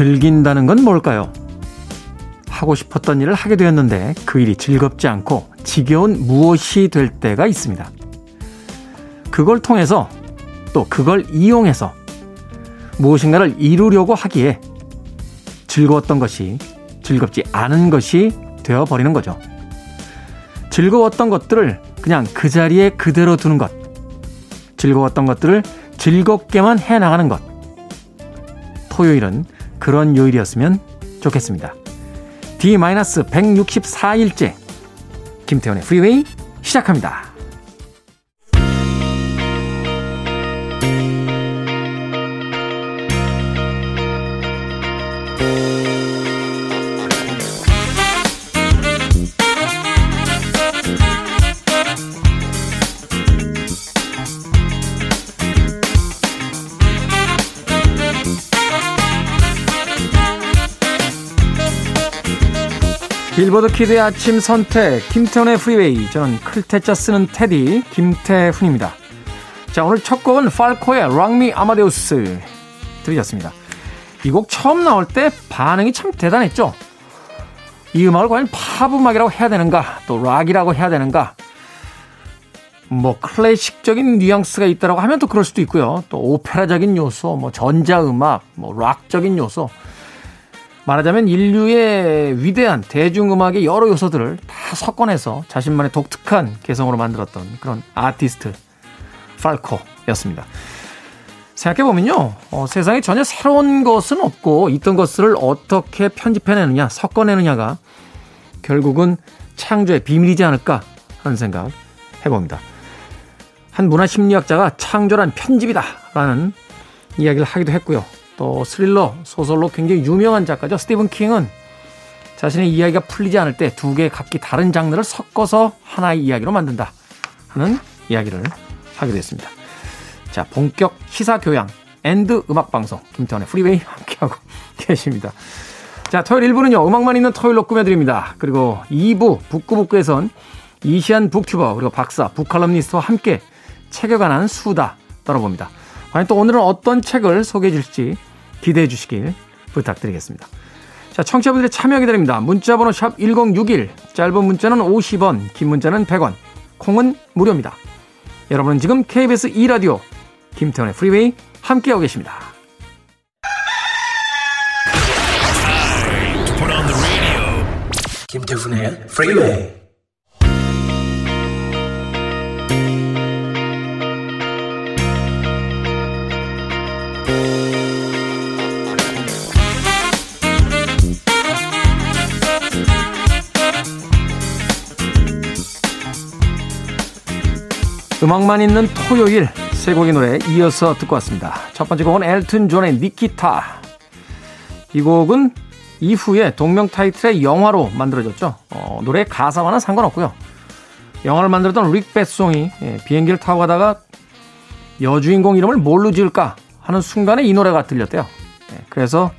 즐긴다는 건 뭘까요? 하고 싶었던 일을 하게 되었는데 그 일이 즐겁지 않고 지겨운 무엇이 될 때가 있습니다. 그걸 통해서 또 그걸 이용해서 무엇인가를 이루려고 하기에 즐거웠던 것이 즐겁지 않은 것이 되어버리는 거죠. 즐거웠던 것들을 그냥 그 자리에 그대로 두는 것. 즐거웠던 것들을 즐겁게만 해나가는 것. 토요일은 그런 요일이었으면 좋겠습니다. D-164일째 김태훈의 프리웨이 시작합니다. 빌보드 Kid의 아침 선택 김태훈의 프리웨이 저는 클 태 자 쓰는 태디 김태훈입니다. 자 오늘 첫 곡은 팔코의 Rock Me Amadeus 들으셨습니다. 이 곡 처음 나올 때 반응이 참 대단했죠. 이 음악을 과연 팝 음악이라고 해야 되는가 또 락이라고 해야 되는가 뭐 클래식적인 뉘앙스가 있다라고 하면 또 그럴 수도 있고요. 또 오페라적인 요소, 뭐 전자음악, 뭐 락적인 요소 말하자면 인류의 위대한 대중음악의 여러 요소들을 다 섞어내서 자신만의 독특한 개성으로 만들었던 그런 아티스트 팔코였습니다. 생각해보면요, 어, 세상에 전혀 새로운 것은 없고 있던 것들을 어떻게 편집해내느냐, 섞어내느냐가 결국은 창조의 비밀이지 않을까 하는 생각 해봅니다. 한 문화 심리학자가 창조란 편집이다 라는 이야기를 하기도 했고요. 또 스릴러 소설로 굉장히 유명한 작가죠. 스티븐 킹은 자신의 이야기가 풀리지 않을 때 두 개의 각기 다른 장르를 섞어서 하나의 이야기로 만든다 하는 이야기를 하게 됐습니다. 자, 본격 시사 교양 and 음악 방송 김태훈의 프리웨이 함께하고 계십니다. 자, 토요일 1부는요. 음악만 있는 토요일로 꾸며 드립니다. 그리고 2부 북구북구에선 이시안 북튜버 그리고 박사 북칼럼니스트와 함께 책에 관한 수다 떨어봅니다. 과연 또 오늘은 어떤 책을 소개해 줄지 기대해 주시길 부탁드리겠습니다. 자, 청취자분들의 참여 기다립니다. 문자번호 샵 1061, 짧은 문자는 50원, 긴 문자는 100원, 콩은 무료입니다. 여러분은 지금 KBS 2라디오 김태훈의 프리웨이 함께하고 계십니다. 김태훈의 프리웨이 음악만 있는 토요일 세 곡의 노래 이어서 듣고 왔습니다. 첫 번째 곡은 엘튼 존의 니키타. 이 곡은 이후에 동명 타이틀의 영화로 만들어졌죠. 어, 노래 가사와는 상관없고요. 영화를 만들었던 릭 베송이 예, 비행기를 타고 가다가 여주인공 이름을 뭘로 지을까 하는 순간에 이 노래가 들렸대요. 예, 그래서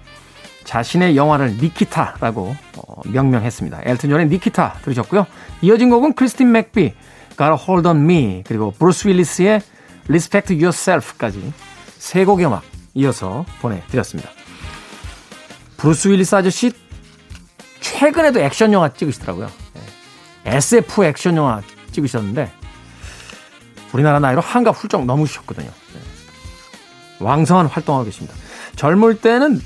자신의 영화를 니키타라고 어, 명명했습니다. 엘튼 존의 니키타 들으셨고요. 이어진 곡은 크리스틴 맥비 Got A Hold On Me 그리고 브루스 윌리스의 Respect Yourself까지 세 곡의 음악 이어서 보내드렸습니다. 브루스 윌리스 아저씨 최근에도 액션 영화 찍으시더라고요. SF 액션 영화 찍으셨는데 우리나라 나이로 환갑 훌쩍 넘으셨거든요. 네. 왕성한 활동하고 계십니다. 젊을 때는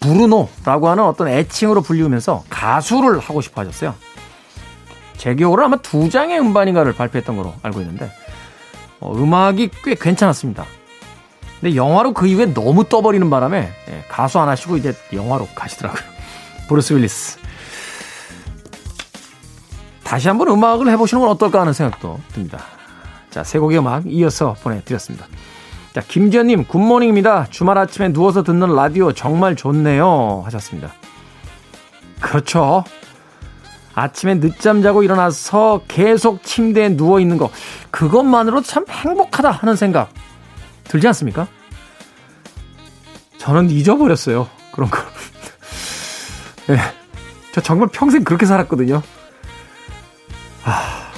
브루노라고 하는 어떤 애칭으로 불리우면서 가수를 하고 싶어 하셨어요. 제 기억으로 아마 두 장의 음반인가를 발표했던 걸로 알고 있는데 어, 음악이 꽤 괜찮았습니다. 근데 영화로 그 이후에 너무 떠버리는 바람에 예, 가수 안 하시고 이제 영화로 가시더라고요. 브루스 윌리스. 다시 한번 음악을 해보시는 건 어떨까 하는 생각도 듭니다. 자, 세 곡의 음악 이어서 보내드렸습니다. 자, 김지현님, Good morning입니다. 주말 아침에 누워서 듣는 라디오 정말 좋네요. 하셨습니다. 그렇죠. 아침에 늦잠 자고 일어나서 계속 침대에 누워 있는 거 그것만으로 참 행복하다 하는 생각 들지 않습니까? 저는 잊어버렸어요. 그런 걸. 네. 저 정말 평생 그렇게 살았거든요. 아,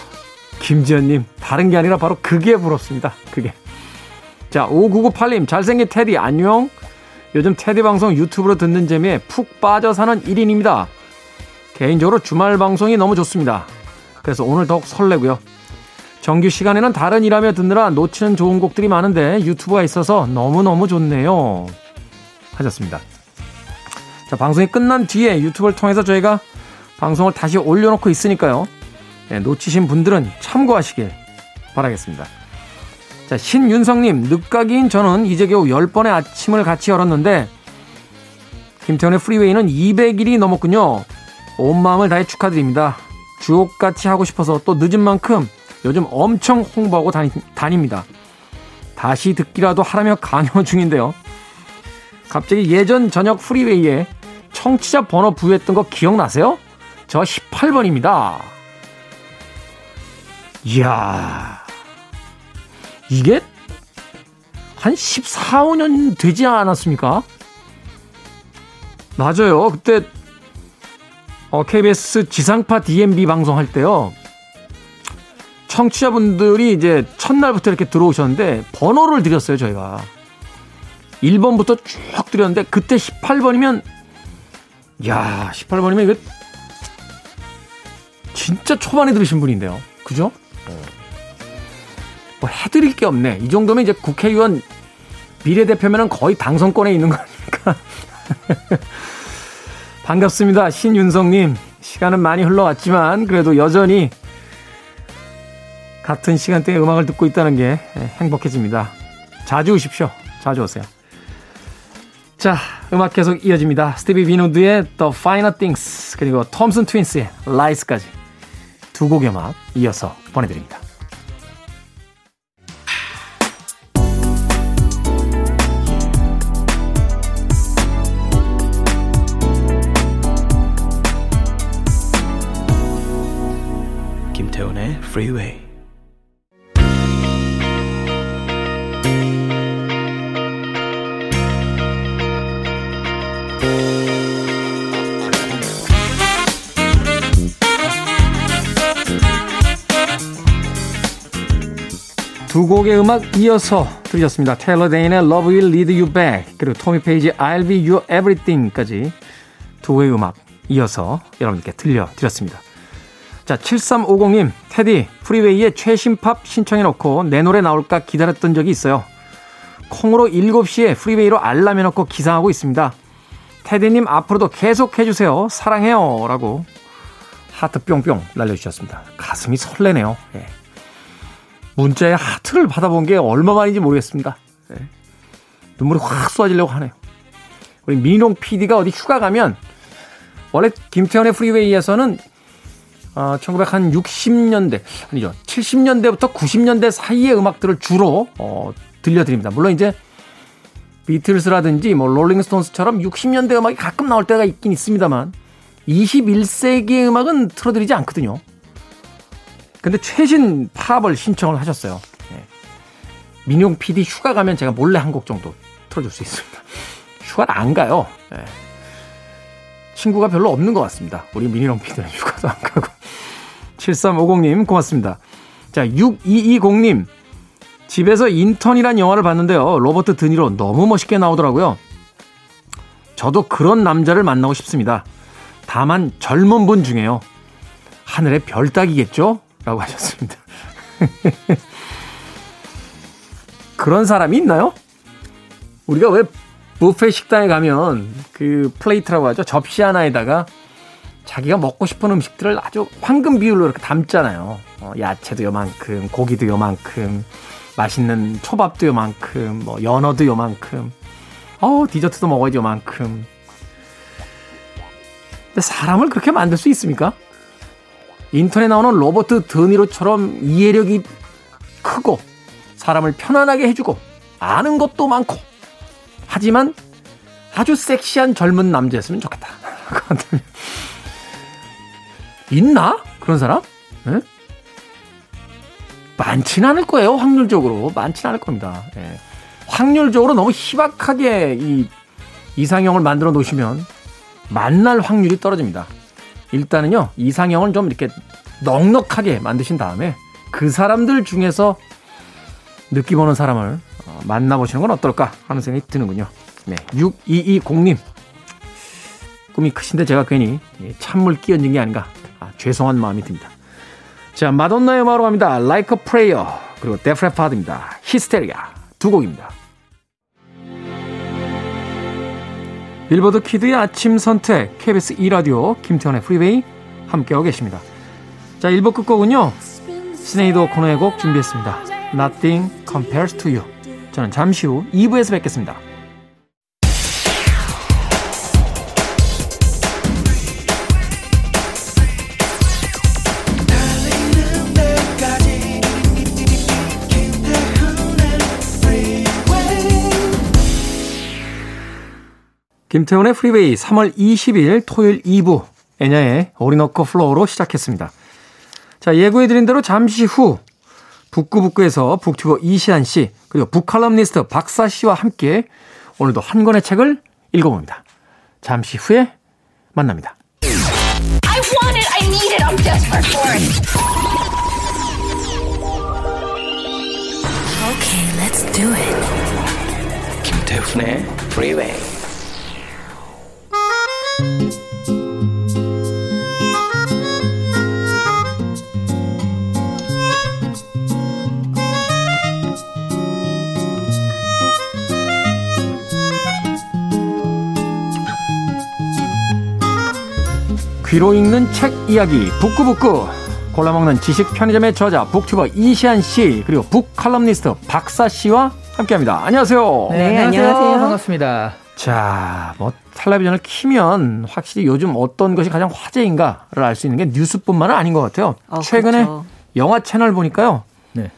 김지연님, 다른 게 아니라 바로 그게 부럽습니다. 그게. 자, 5998님, 잘생긴 테디, 안녕. 요즘 테디 방송 유튜브로 듣는 재미에 푹 빠져 사는 1인입니다. 개인적으로 주말 방송이 너무 좋습니다. 그래서 오늘 더욱 설레고요. 정규 시간에는 다른 일하며 듣느라 놓치는 좋은 곡들이 많은데 유튜브가 있어서 너무너무 좋네요. 하셨습니다. 자, 방송이 끝난 뒤에 유튜브를 통해서 저희가 방송을 다시 올려놓고 있으니까요. 네, 놓치신 분들은 참고하시길 바라겠습니다. 자, 신윤성님, 늦가기인 저는 이제 겨우 10번의 아침을 같이 열었는데, 김태훈의 프리웨이는 200일이 넘었군요. 온 마음을 다해 축하드립니다. 주옥같이 하고 싶어서 또 늦은 만큼 요즘 엄청 홍보하고 다니, 다닙니다. 다시 듣기라도 하라며 강요 중인데요. 갑자기 예전 저녁 프리웨이에 청취자 번호 부여했던 거 기억나세요? 저 18번입니다. 이야, 이게 한 14, 5년 되지 않았습니까? 맞아요. 그때 어, KBS 지상파 DMB 방송할 때요. 청취자분들이 이제 첫날부터 이렇게 들어오셨는데 번호를 드렸어요, 저희가. 1번부터 쭉 드렸는데 그때 18번이면 야, 18번이면 이거 진짜 초반에 들으신 분인데요. 그죠? 뭐 해드릴 게 없네. 이 정도면 이제 국회의원 비례대표면은 거의 당선권에 있는 거 아닙니까? 반갑습니다. 신윤성님. 시간은 많이 흘러왔지만 그래도 여전히 같은 시간대에 음악을 듣고 있다는 게 행복해집니다. 자주 오십시오. 자주 오세요. 자, 음악 계속 이어집니다. 스티비 비노드의 The Finer Things 그리고 톰슨 트윈스의 Lies까지 두 곡의 음악 이어서 보내드립니다. Freeway 두 곡의 음악 이어서 들으셨습니다. 테일러 데인의 Love Will Lead You Back 그리고 토미 페이지 I'll Be Your Everything까지 두 곡의 음악 이어서 여러분께 들려드렸습니다. 자, 7350님, 태디, 프리웨이에 최신 팝 신청해놓고 내 노래 나올까 기다렸던 적이 있어요. 콩으로 7시에 프리웨이로 알람 해놓고 기상하고 있습니다. 태디님 앞으로도 계속 해주세요. 사랑해요. 라고 하트 뿅뿅 날려주셨습니다. 가슴이 설레네요. 예. 문자에 하트를 받아본 게 얼마만인지 모르겠습니다. 네. 눈물이 확 쏟아지려고 하네요. 우리 민홍 PD가 어디 휴가 가면 원래 김태현의 프리웨이에서는 어, 1960년대 아니죠 70년대부터 90년대 사이의 음악들을 주로 어, 들려드립니다. 물론 이제 비틀스라든지 뭐 롤링스톤스처럼 60년대 음악이 가끔 나올 때가 있긴 있습니다만 21세기의 음악은 틀어드리지 않거든요. 근데 최신 팝을 신청을 하셨어요. 네. 민용 PD 휴가 가면 제가 몰래 한 곡 정도 틀어줄 수 있습니다. 휴가를 안 가요. 네. 친구가 별로 없는 것 같습니다. 우리 민용 PD는 휴가도 안 가고. 7350님, 고맙습니다. 자, 6220님. 집에서 인턴이란 영화를 봤는데요. 로버트 드니로 너무 멋있게 나오더라고요. 저도 그런 남자를 만나고 싶습니다. 다만 젊은 분 중에요. 하늘의 별 따기겠죠? 라고 하셨습니다. 그런 사람이 있나요? 우리가 왜 부페 식당에 가면 그 플레이트라고 하죠. 접시 하나에다가 자기가 먹고 싶은 음식들을 아주 황금 비율로 이렇게 담잖아요. 어, 야채도 요만큼, 고기도 요만큼, 맛있는 초밥도 요만큼, 뭐 연어도 요만큼, 어 디저트도 먹어야지 요만큼. 근데 사람을 그렇게 만들 수 있습니까? 인터넷 나오는 로버트 드니로처럼 이해력이 크고 사람을 편안하게 해주고 아는 것도 많고 하지만 아주 섹시한 젊은 남자였으면 좋겠다. 있나? 그런 사람? 네? 많지는 않을 거예요. 확률적으로. 많지는 않을 겁니다. 네. 확률적으로 너무 희박하게 이 이상형을 만들어 놓으시면 만날 확률이 떨어집니다. 일단은요, 이상형을 좀 이렇게 넉넉하게 만드신 다음에 그 사람들 중에서 느낌 오는 사람을 어, 만나보시는 건 어떨까 하는 생각이 드는군요. 네, 6220님. 꿈이 크신데 제가 괜히 찬물 끼얹은 게 아닌가. 아, 죄송한 마음이 듭니다. 자, 마돈나의 음악으로 갑니다. Like a Prayer. 그리고 데프 레파드입니다. Hysteria. 두 곡입니다. 빌보드 Kid의 아침 선택, KBS 2라디오, 김태훈의 프리웨이 함께하고 계십니다. 자, 1부 끝곡은요. 시네이드 오코너의 곡 준비했습니다. Nothing compares to you. 저는 잠시 후 2부에서 뵙겠습니다. 김태훈의 프리웨이 3월 20일 토요일 2부 엔야의 Orinoco Flow로 시작했습니다. 자, 예고해드린 대로 잠시 후 북구북구에서 북튜버 이시안 씨 그리고 북칼럼니스트 박사 씨와 함께 오늘도 한 권의 책을 읽어봅니다. 잠시 후에 만납니다. I want it, I need it, I'm desperate for it. Okay, let's do it. 김태훈의 프리웨이 귀로 읽는 책 이야기 북구북구 골라먹는 지식 편의점의 저자 북튜버 이시안 씨 그리고 북 칼럼니스트 박사 씨와 함께합니다. 안녕하세요. 네, 네 안녕하세요. 반갑습니다. 자, 뭐 텔레비전을 키면 확실히 요즘 어떤 것이 가장 화제인가를 알 수 있는 게 뉴스뿐만은 아닌 것 같아요. 어, 최근에 그렇죠. 영화 채널 보니까요. 네.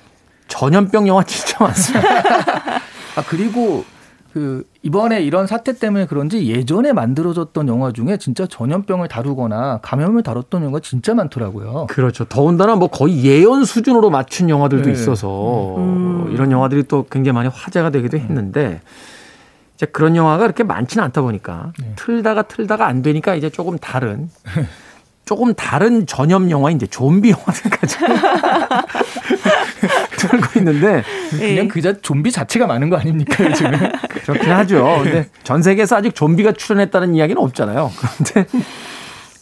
전염병 영화 진짜 많습니다. 아 그리고 그 이번에 이런 사태 때문에 그런지 예전에 만들어졌던 영화 중에 진짜 전염병을 다루거나 감염을 다뤘던 영화 진짜 많더라고요. 그렇죠. 더군다나 뭐 거의 예언 수준으로 맞춘 영화들도 네. 있어서 음. 이런 영화들이 또 굉장히 많이 화제가 되기도 했는데 이제 그런 영화가 그렇게 많지는 않다 보니까 네. 틀다가 틀다가 안 되니까 이제 조금 다른 조금 다른 전염 영화 이제 좀비 영화들까지 들고 있는데 그냥 그자 좀비 자체가 많은 거 아닙니까 요즘에 그렇긴 하죠. 근데 전 세계에서 아직 좀비가 출연했다는 이야기는 없잖아요. 그런데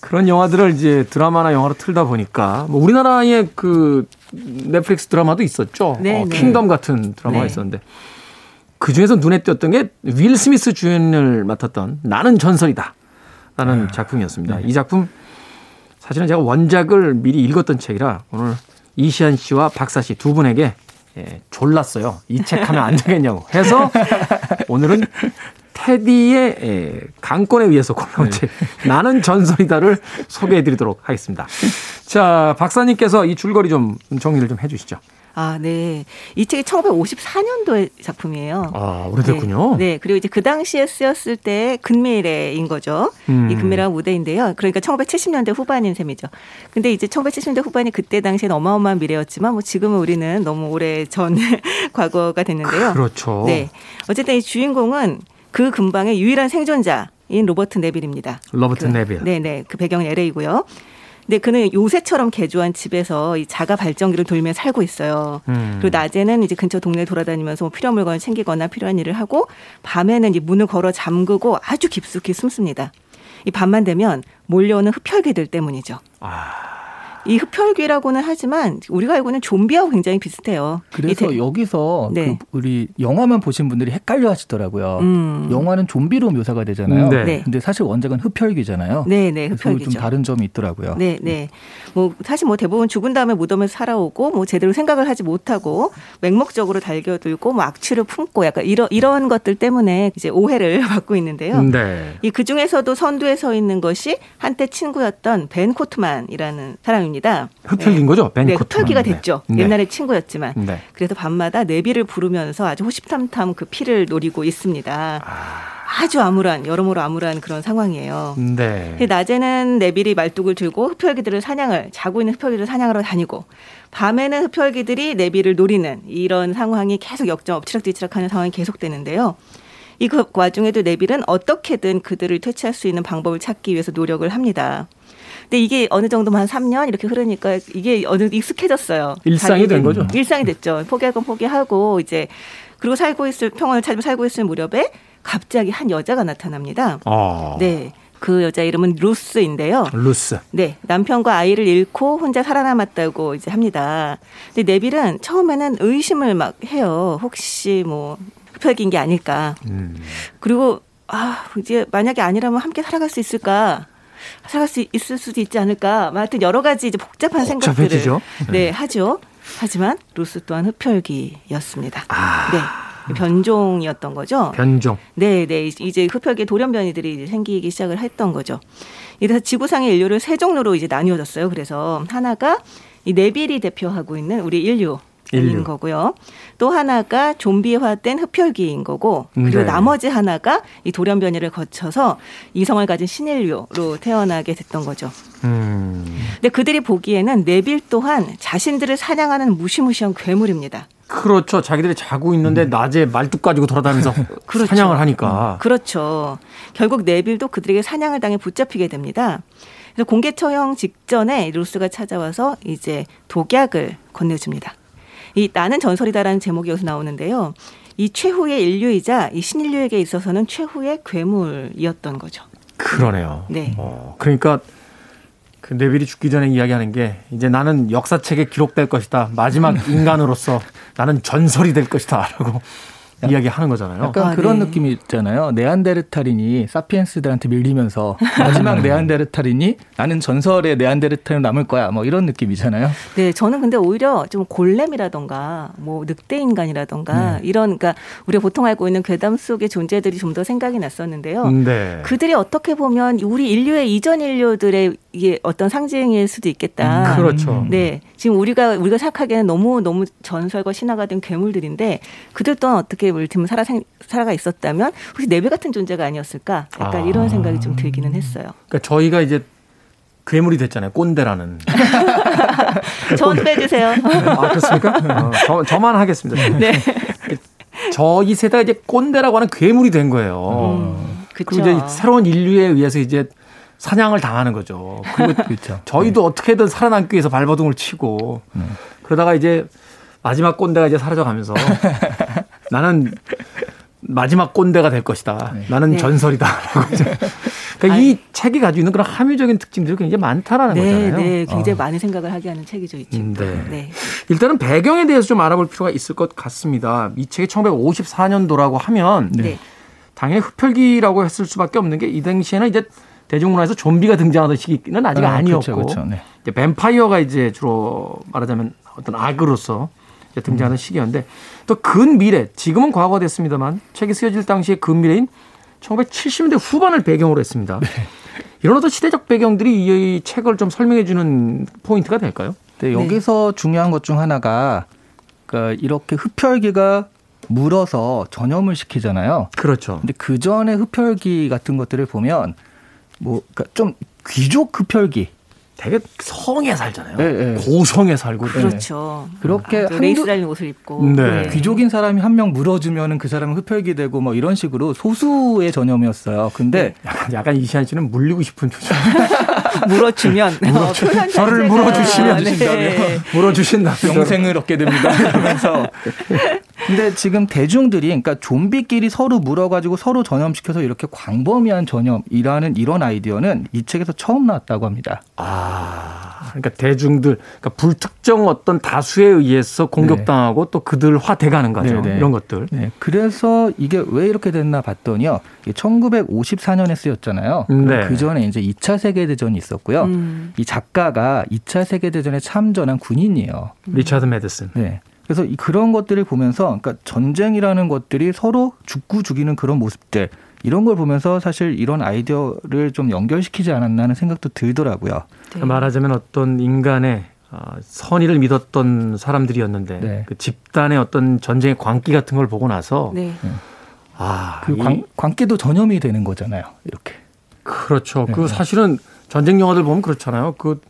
그런 영화들을 이제 드라마나 영화로 틀다 보니까 뭐 우리나라의 그 넷플릭스 드라마도 있었죠. 네, 어, 네. 킹덤 같은 드라마가 네. 있었는데 그 중에서 눈에 띄었던 게 윌 스미스 주연을 맡았던 나는 전설이다. 라는 아, 작품이었습니다. 네. 이 작품 사실은 제가 원작을 미리 읽었던 책이라 오늘 이시안 씨와 박사 씨 두 분에게 예, 졸랐어요. 이 책 하면 안 되겠냐고 해서 오늘은 테디의 예, 강권에 의해서 골라온 책 나는 전설이다를 소개해 드리도록 하겠습니다. 자, 박사님께서 이 줄거리 좀 정리를 좀 해 주시죠. 아, 네. 이 책이 1954년도의 작품이에요. 아, 오래됐군요. 네. 네. 그리고 이제 그 당시에 쓰였을 때 근미래인 거죠. 음. 이 근미래가 무대인데요. 그러니까 1970년대 후반인 셈이죠. 근데 이제 1970년대 후반이 그때 당시에는 어마어마한 미래였지만 뭐 지금은 우리는 너무 오래 전 과거가 됐는데요. 그렇죠. 네. 어쨌든 이 주인공은 그 근방의 유일한 생존자인 로버트 네빌입니다. 로버트 그, 네빌. 네네. 그 배경은 LA고요. 근데 그는 요새처럼 개조한 집에서 이 자가 발전기를 돌며 살고 있어요. 음. 그리고 낮에는 이제 근처 동네 돌아다니면서 뭐 필요한 물건을 챙기거나 필요한 일을 하고 밤에는 이 문을 걸어 잠그고 아주 깊숙이 숨습니다. 이 밤만 되면 몰려오는 흡혈귀들 때문이죠. 아. 이 흡혈귀라고는 하지만 우리가 알고 있는 좀비하고 굉장히 비슷해요. 그래서 대... 여기서 네. 그 우리 영화만 보신 분들이 헷갈려 하시더라고요. 음. 영화는 좀비로 묘사가 되잖아요. 네. 네. 근데 사실 원작은 흡혈귀잖아요. 네, 네, 흡혈귀죠. 좀 다른 점이 있더라고요. 네, 네. 뭐 사실 뭐 대부분 죽은 다음에 무덤에 살아오고 뭐 제대로 생각을 하지 못하고 맹목적으로 달겨들고 뭐 악취를 품고 약간 이런 이런 것들 때문에 이제 오해를 받고 있는데요. 네. 이그 중에서도 선두에 서 있는 것이 한때 친구였던 벤 코트만이라는 사람입니다. 있습니다. 흡혈인 네. 거죠? 벤 네, 흡혈기가 됐죠. 네. 옛날에 친구였지만. 네. 그래서 밤마다 내비를 부르면서 아주 호시탐탐 그 피를 노리고 있습니다. 아. 아주 암울한 여러모로 암울한 그런 상황이에요. 네. 낮에는 네빌이 말뚝을 들고 흡혈귀들을 사냥을 자고 있는 흡혈귀들을 사냥하러 다니고 밤에는 흡혈귀들이 네빌을 노리는 이런 상황이 계속 역전 엎치락뒤치락하는 상황이 계속되는데요. 이그 와중에도 네빌은 어떻게든 그들을 퇴치할 수 있는 방법을 찾기 위해서 노력을 합니다. 근데 이게 어느 정도만 한 3년 이렇게 흐르니까 이게 어느 익숙해졌어요. 일상이 된 거죠. 일상이 됐죠. 포기할 건 포기하고 이제 그리고 살고 있을 평화를 찾으며 살고 있을 무렵에 갑자기 한 여자가 나타납니다. 아. 네. 그 여자 이름은 루스인데요. 루스. 네. 남편과 아이를 잃고 혼자 살아남았다고 이제 합니다. 근데 네빌은 처음에는 의심을 막 해요. 혹시 뭐 흡혈귀인 게 아닐까. 음. 그리고 아, 이제 만약에 아니라면 함께 살아갈 수 있을까? 살아갈 수 있을 수도 있지 않을까? 뭐 하여튼 여러 가지 이제 복잡한 복잡해지죠? 생각들을 네, 하죠. 하지만 루스 또한 흡혈귀였습니다. 아. 네. 변종이었던 거죠. 변종. 네, 네. 이제 흡혈귀 돌연변이들이 생기기 시작을 했던 거죠. 이래서 지구상의 인류를 세 종류로 이제 나뉘어졌어요. 그래서 하나가 이 네빌이 대표하고 있는 우리 인류. 인 거고요. 또 하나가 좀비화된 흡혈귀인 거고 그리고 네. 나머지 하나가 이 돌연변이를 거쳐서 이성을 가진 신인류로 태어나게 됐던 거죠. 음. 근데 그들이 보기에는 네빌 또한 자신들을 사냥하는 무시무시한 괴물입니다. 그렇죠. 자기들이 자고 있는데 음. 낮에 말뚝 가지고 돌아다니면서 그렇죠. 사냥을 하니까. 음. 그렇죠. 결국 네빌도 그들에게 사냥을 당해 붙잡히게 됩니다. 그래서 공개 처형 직전에 루스가 찾아와서 이제 독약을 건네줍니다. 이 나는 전설이다라는 제목이 여기서 나오는데요. 이 최후의 인류이자 이 신인류에게 있어서는 최후의 괴물이었던 거죠. 그러네요. 네. 어, 그러니까 그 네빌이 죽기 전에 이야기하는 게 이제 나는 역사책에 기록될 것이다. 마지막 인간으로서 나는 전설이 될 것이다라고 이야기하는 거잖아요. 약간 아, 그런 네. 느낌이 있잖아요. 네안데르탈인이 사피엔스들한테 밀리면서 마지막 네안데르탈인이 나는 전설의 네안데르탈인 남을 거야. 뭐 이런 느낌이잖아요. 네, 저는 근데 오히려 좀 골렘이라던가 뭐 늑대 인간이라던가 네. 이런 그러니까 우리가 보통 알고 있는 괴담 속의 존재들이 좀 더 생각이 났었는데요. 네. 그들이 어떻게 보면 우리 인류의 이전 인류들의 이게 어떤 상징일 수도 있겠다. 음, 그렇죠. 네, 지금 우리가 우리가 생각하기에는 너무 너무 전설과 신화가 된 괴물들인데 그들 또한 어떻게 어떻게 우리 팀은 살아 살아가 있었다면 혹시 네배 같은 존재가 아니었을까? 약간 아. 이런 생각이 좀 들기는 했어요. 그러니까 저희가 이제 괴물이 됐잖아요. 꼰대라는. 전 빼주세요. 아, 그렇습니까? 어, 저, 저만 하겠습니다. 네. 저희 세대가 이제 꼰대라고 하는 괴물이 된 거예요. 음, 그리고 이제 새로운 인류에 의해서 이제 사냥을 당하는 거죠. 그리고 그렇죠. 저희도 네. 어떻게든 살아남기 위해서 발버둥을 치고 음. 그러다가 이제 마지막 꼰대가 이제 사라져가면서 나는 마지막 꼰대가 될 것이다. 네. 나는 네. 전설이다. 그러니까 이 책이 가지고 있는 그런 함유적인 특징들이 굉장히 많다라는 네, 거잖아요. 네, 굉장히 어. 많은 생각을 하게 하는 책이죠, 이 책. 네. 네. 일단은 배경에 대해서 좀 알아볼 필요가 있을 것 같습니다. 이 책이 1954년도라고 하면 네. 당연히 흡혈귀라고 했을 수밖에 없는 게 이 당시에는 이제 대중문화에서 좀비가 등장하던 시기는 아직 아, 아니었고 그렇죠, 그렇죠. 네. 이제 뱀파이어가 이제 주로 말하자면 어떤 악으로서 등장하는 음. 시기였는데 또 근미래 지금은 과거가 됐습니다만 책이 쓰여질 당시의 근미래인 1970년대 후반을 배경으로 했습니다. 네. 이런 어떤 시대적 배경들이 이 책을 좀 설명해 주는 포인트가 될까요? 네, 여기서 네. 중요한 것 중 하나가 그러니까 이렇게 흡혈귀가 물어서 전염을 시키잖아요. 그렇죠. 근데 그 전에 흡혈귀 같은 것들을 보면 뭐 그러니까 좀 귀족 흡혈귀 되게 성에 살잖아요. 네, 네. 고성에 살고. 그렇죠. 네. 그렇게 아, 레이스 달린 옷을 입고. 네. 네. 귀족인 사람이 한 명 물어주면은 그 사람은 흡혈귀 되고 뭐 이런 식으로 소수의 전염이었어요. 근데 네. 약간, 약간 이시안 씨는 물리고 싶은 표정. 물어주면. 물어주, 어, 저를 물어주시면 네. 물어주신다면 영생을 얻게 됩니다. 이러면서 근데 지금 대중들이 그러니까 좀비끼리 서로 물어가지고 서로 전염시켜서 이렇게 광범위한 전염이라는 이런 아이디어는 이 책에서 처음 나왔다고 합니다. 아, 그러니까 대중들, 그러니까 불특정 어떤 다수에 의해서 공격당하고 네. 또 그들화 돼가는 거죠. 네네. 네. 이런 것들. 네. 그래서 이게 왜 이렇게 됐나 봤더니요. 1954년에 쓰였잖아요. 네. 그 전에 이제 2차 세계대전이 있었고요. 음. 이 작가가 2차 세계대전에 참전한 군인이에요. 리차드 메드슨. 네. 그래서 그런 것들을 보면서 그러니까 전쟁이라는 것들이 서로 죽고 죽이는 그런 모습들 이런 걸 보면서 사실 이런 아이디어를 좀 연결시키지 않았나 하는 생각도 들더라고요. 네. 말하자면 어떤 인간의 어, 선의를 믿었던 사람들이었는데 네. 그 집단의 어떤 전쟁의 광기 같은 걸 보고 나서 네. 네. 아, 그 광, 광기도 전염이 되는 거잖아요. 이렇게. 그렇죠. 그 네. 사실은 전쟁 영화들 보면 그렇잖아요. 그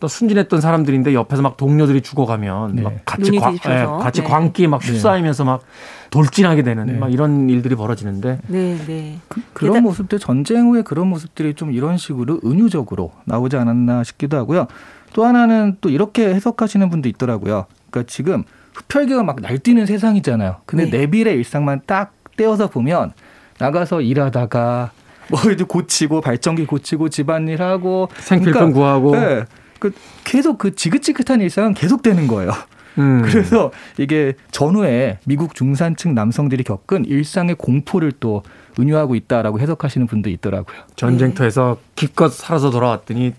또 순진했던 사람들인데 옆에서 막 동료들이 죽어가면 네. 막 같이 과, 예, 같이 네. 광기에 막 네. 휩싸이면서 막 돌진하게 되는 네. 막 이런 일들이 벌어지는데 네, 네. 그, 런 모습들 전쟁 후에 그런 모습들이 좀 이런 식으로 은유적으로 나오지 않았나 싶기도 하고요. 또 하나는 또 이렇게 해석하시는 분도 있더라고요. 그러니까 지금 흡혈귀가 막 날뛰는 세상이잖아요. 근데 네. 네빌의 일상만 딱 떼어서 보면 나가서 일하다가 뭐 이제 고치고 발전기 고치고 집안일 하고 생필품 그러니까, 구하고 네, 그 계속 그 지긋지긋한 일상은 계속되는 거예요. 음. 그래서 이게 전후에 미국 중산층 남성들이 겪은 일상의 공포를 또 은유하고 있다라고 해석하시는 분도 있더라고요. 전쟁터에서 기껏 살아서 돌아왔더니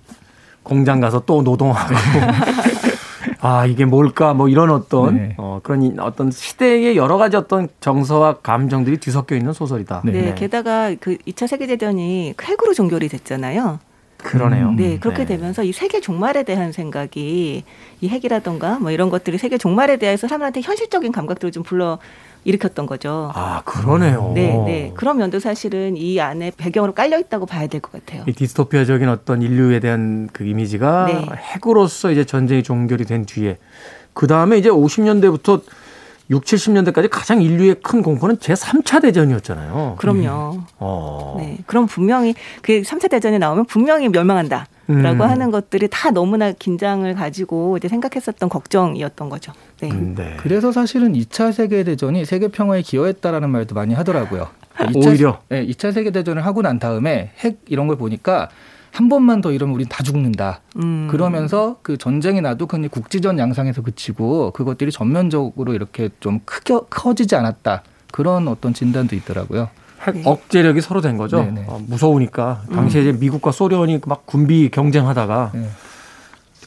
공장 가서 또 노동하고 아 이게 뭘까 뭐 이런 어떤 네. 어, 그런 어떤 시대의 여러 가지 어떤 정서와 감정들이 뒤섞여 있는 소설이다. 네, 네. 게다가 그 2차 세계 대전이 핵으로 종결이 됐잖아요. 그러네요. 네, 그렇게 네. 되면서 이 세계 종말에 대한 생각이 이 핵이라던가 뭐 이런 것들이 세계 종말에 대해서 사람한테 현실적인 감각들을 좀 불러 일으켰던 거죠. 아, 그러네요. 네, 네. 그런 면도 사실은 이 안에 배경으로 깔려 있다고 봐야 될 것 같아요. 이 디스토피아적인 어떤 인류에 대한 그 이미지가 네. 핵으로서 이제 전쟁이 종결이 된 뒤에 그 다음에 이제 50년대부터 6, 70년대까지 가장 인류의 큰 공포는 제3차 대전이었잖아요. 그럼요. 음. 어. 네. 그럼 분명히 그 3차 대전이 나오면 분명히 멸망한다. 라고 음. 하는 것들이 다 너무나 긴장을 가지고 이제 생각했었던 걱정이었던 거죠. 네. 음, 네. 그래서 사실은 2차 세계 대전이 세계 평화에 기여했다라는 말도 많이 하더라고요. 2차, 오히려 네, 2차 세계 대전을 하고 난 다음에 핵 이런 걸 보니까 한 번만 더 이러면 우린 다 죽는다. 음. 그러면서 그 전쟁이 나도 그냥 국지전 양상에서 그치고 그것들이 전면적으로 이렇게 좀 크게 커지지 않았다. 그런 어떤 진단도 있더라고요. 핵 네. 억제력이 서로 된 거죠. 어, 무서우니까 당시에 음. 이제 미국과 소련이 막 군비 경쟁하다가 네.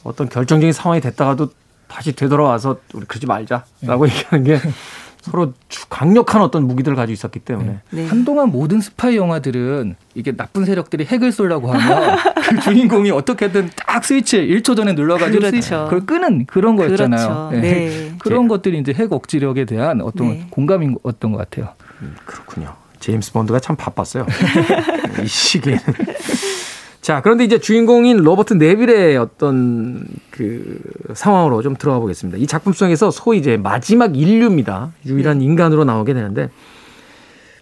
어떤 결정적인 상황이 됐다가도 다시 되돌아와서 우리 그러지 말자라고 네. 얘기하는 게 서로 강력한 어떤 무기들을 가지고 있었기 때문에 네. 네. 한동안 모든 스파이 영화들은 이게 나쁜 세력들이 핵을 쏠라고 하면 그 주인공이 어떻게든 딱 스위치 1초 전에 눌러가지고 그렇죠. 그걸 끄는 그런 거였잖아요. 그렇죠. 네. 그런 것들이 이제 핵 억지력에 대한 어떤 네. 공감이었던 것 같아요. 음, 그렇군요. 제임스 본드가 참 바빴어요. 이 시기에는. 자, 그런데 이제 주인공인 로버트 네빌의 어떤 그 상황으로 좀 들어가 보겠습니다. 이 작품 속에서 소위 이제 마지막 인류입니다. 유일한 네. 인간으로 나오게 되는데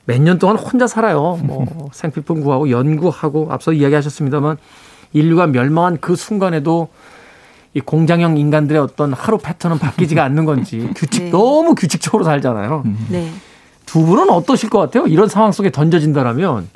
몇 년 동안 혼자 살아요. 뭐 생필품 구하고 연구하고 앞서 이야기하셨습니다만 인류가 멸망한 그 순간에도 이 공장형 인간들의 어떤 하루 패턴은 바뀌지가 않는 건지 규칙 네. 너무 규칙적으로 살잖아요. 네. 두 분은 어떠실 것 같아요? 이런 상황 속에 던져진다라면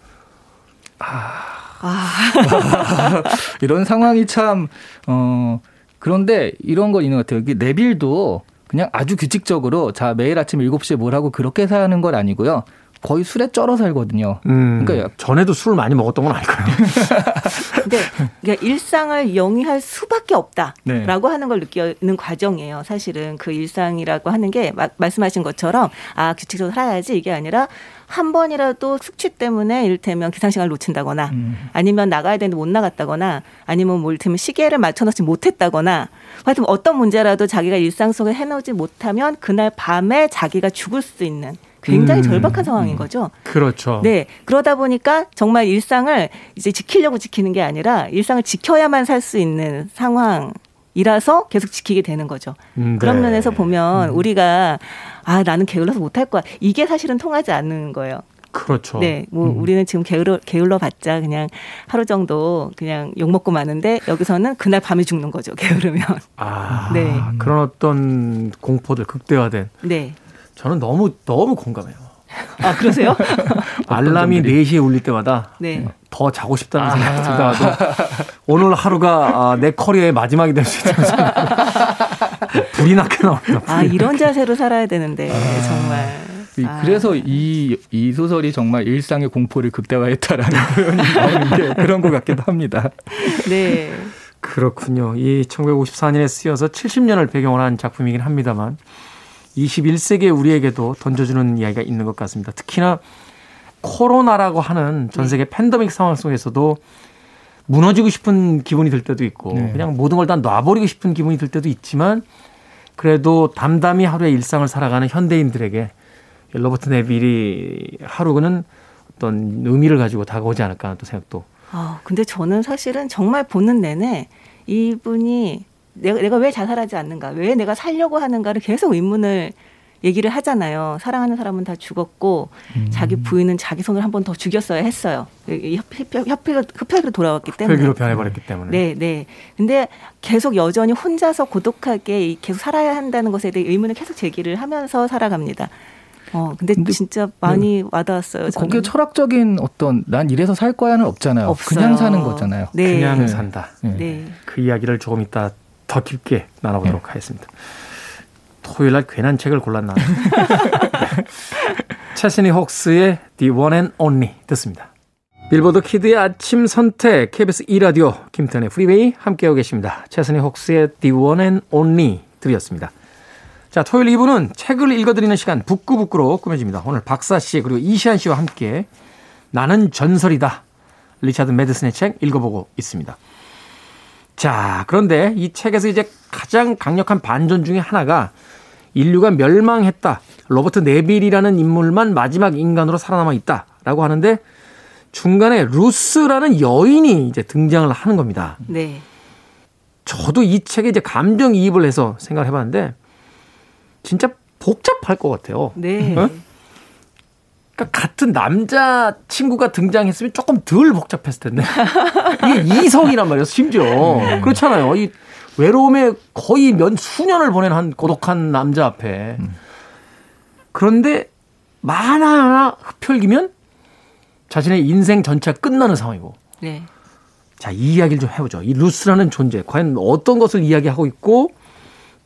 아. 아. 이런 상황이 참, 어, 그런데 이런 거 있는 것 같아요. 네빌도 그냥 아주 규칙적으로 자, 매일 아침 7시에 뭘 하고 그렇게 사는 건 아니고요. 거의 술에 쩔어 살거든요. 음, 그러니까 전에도 술 많이 먹었던 건 아닐까요? 근데 그러니까 일상을 영위할 수밖에 없다라고 네. 하는 걸 느끼는 과정이에요. 사실은 그 일상이라고 하는 게 마, 말씀하신 것처럼 아 규칙적으로 살아야지 이게 아니라 한 번이라도 숙취 때문에 이를테면 기상시간을 놓친다거나 음. 아니면 나가야 되는데 못 나갔다거나 아니면 뭐 이를테면 시계를 맞춰놓지 못했다거나 하여튼 어떤 문제라도 자기가 일상 속에 해놓지 못하면 그날 밤에 자기가 죽을 수 있는 굉장히 음. 절박한 상황인 거죠. 그렇죠. 네. 그러다 보니까 정말 일상을 이제 지키려고 지키는 게 아니라 일상을 지켜야만 살 수 있는 상황. 이라서 계속 지키게 되는 거죠. 음, 네. 그런 면에서 보면 음. 우리가 아 나는 게을러서 못할 거야 이게 사실은 통하지 않는 거예요. 그렇죠. 네, 뭐 음. 우리는 지금 게을러 게을러 봤자 그냥 하루 정도 그냥 욕 먹고 마는데 여기서는 그날 밤에 죽는 거죠. 게으르면. 아, 네. 그런 어떤 공포들 극대화된. 네. 저는 너무 너무 공감해요. 아 그러세요? 알람이 4시에 울릴 때마다 네. 더 자고 싶다는 아. 생각이 들다가도 오늘 하루가 아, 내 커리어의 마지막이 될 수 있다는 생각. 불이 나게 나옵니다. 아 이런 자세로 살아야 되는데 아. 정말. 아. 그래서 이, 이 소설이 정말 일상의 공포를 극대화했다라는 표현이 나오는 게 그런 것 같기도 합니다. 네. 그렇군요. 이 1954년에 쓰여서 70년을 배경으로 한 작품이긴 합니다만 21세기의 우리에게도 던져주는 이야기가 있는 것 같습니다. 특히나 코로나라고 하는 전 세계 네. 팬데믹 상황 속에서도 무너지고 싶은 기분이 들 때도 있고 네. 그냥 모든 걸 다 놔버리고 싶은 기분이 들 때도 있지만 그래도 담담히 하루의 일상을 살아가는 현대인들에게 로버트 네빌이 하루는 어떤 의미를 가지고 다가오지 않을까 하는 또 생각도. 아, 근데 저는 사실은 정말 보는 내내 이분이 내가, 내가 왜 자살하지 않는가, 왜 내가 살려고 하는가를 계속 의문을 얘기를 하잖아요. 사랑하는 사람은 다 죽었고 음. 자기 부인은 자기 손을 한 번 더 죽였어야 했어요. 협회, 협회가 흡혈로 돌아왔기 때문에. 흡혈로 변해버렸기 때문에. 네, 네. 근데 계속 여전히 혼자서 고독하게 계속 살아야 한다는 것에 대해 의문을 계속 제기를 하면서 살아갑니다. 어, 근데, 근데 진짜 많이 네. 와닿았어요. 저는. 거기에 철학적인 어떤 난 이래서 살 거야는 없잖아요. 없어요. 그냥 사는 거잖아요. 네. 그냥 네. 산다. 네. 네. 그 이야기를 조금 이따 더 깊게 나눠보도록 네. 하겠습니다. 토요일 날 괜한 책을 골랐나. 체스니 혹스의 The One and Only 듣습니다. 빌보드 키드의 아침 선택 KBS 2라디오 김태훈의 프리웨이 함께하고 계십니다. 체스니 혹스의 The One and Only 들으셨습니다. 자, 토요일 2부는 책을 읽어드리는 시간 북구북구로 꾸며집니다. 오늘 박사 씨 그리고 이시한 씨와 함께 나는 전설이다. 리차드 매드슨의 책 읽어보고 있습니다. 자, 그런데 이 책에서 이제 가장 강력한 반전 중의 하나가 인류가 멸망했다. 로버트 네빌이라는 인물만 마지막 인간으로 살아남아 있다라고 하는데 중간에 루스라는 여인이 이제 등장을 하는 겁니다. 네. 저도 이 책에 이제 감정 이입을 해서 생각을 해봤는데 진짜 복잡할 것 같아요. 네. 어? 그러니까 같은 남자 친구가 등장했으면 조금 덜 복잡했을 텐데 이게 이성이란 말이에요. 심지어 네. 그렇잖아요. 이 외로움에 거의 몇 수년을 보낸 한 고독한 남자 앞에 음. 그런데 만 하나 흡혈기면 자신의 인생 전체가 끝나는 상황이고. 네. 자, 이 이야기를 좀 해보죠. 이 루스라는 존재, 과연 어떤 것을 이야기하고 있고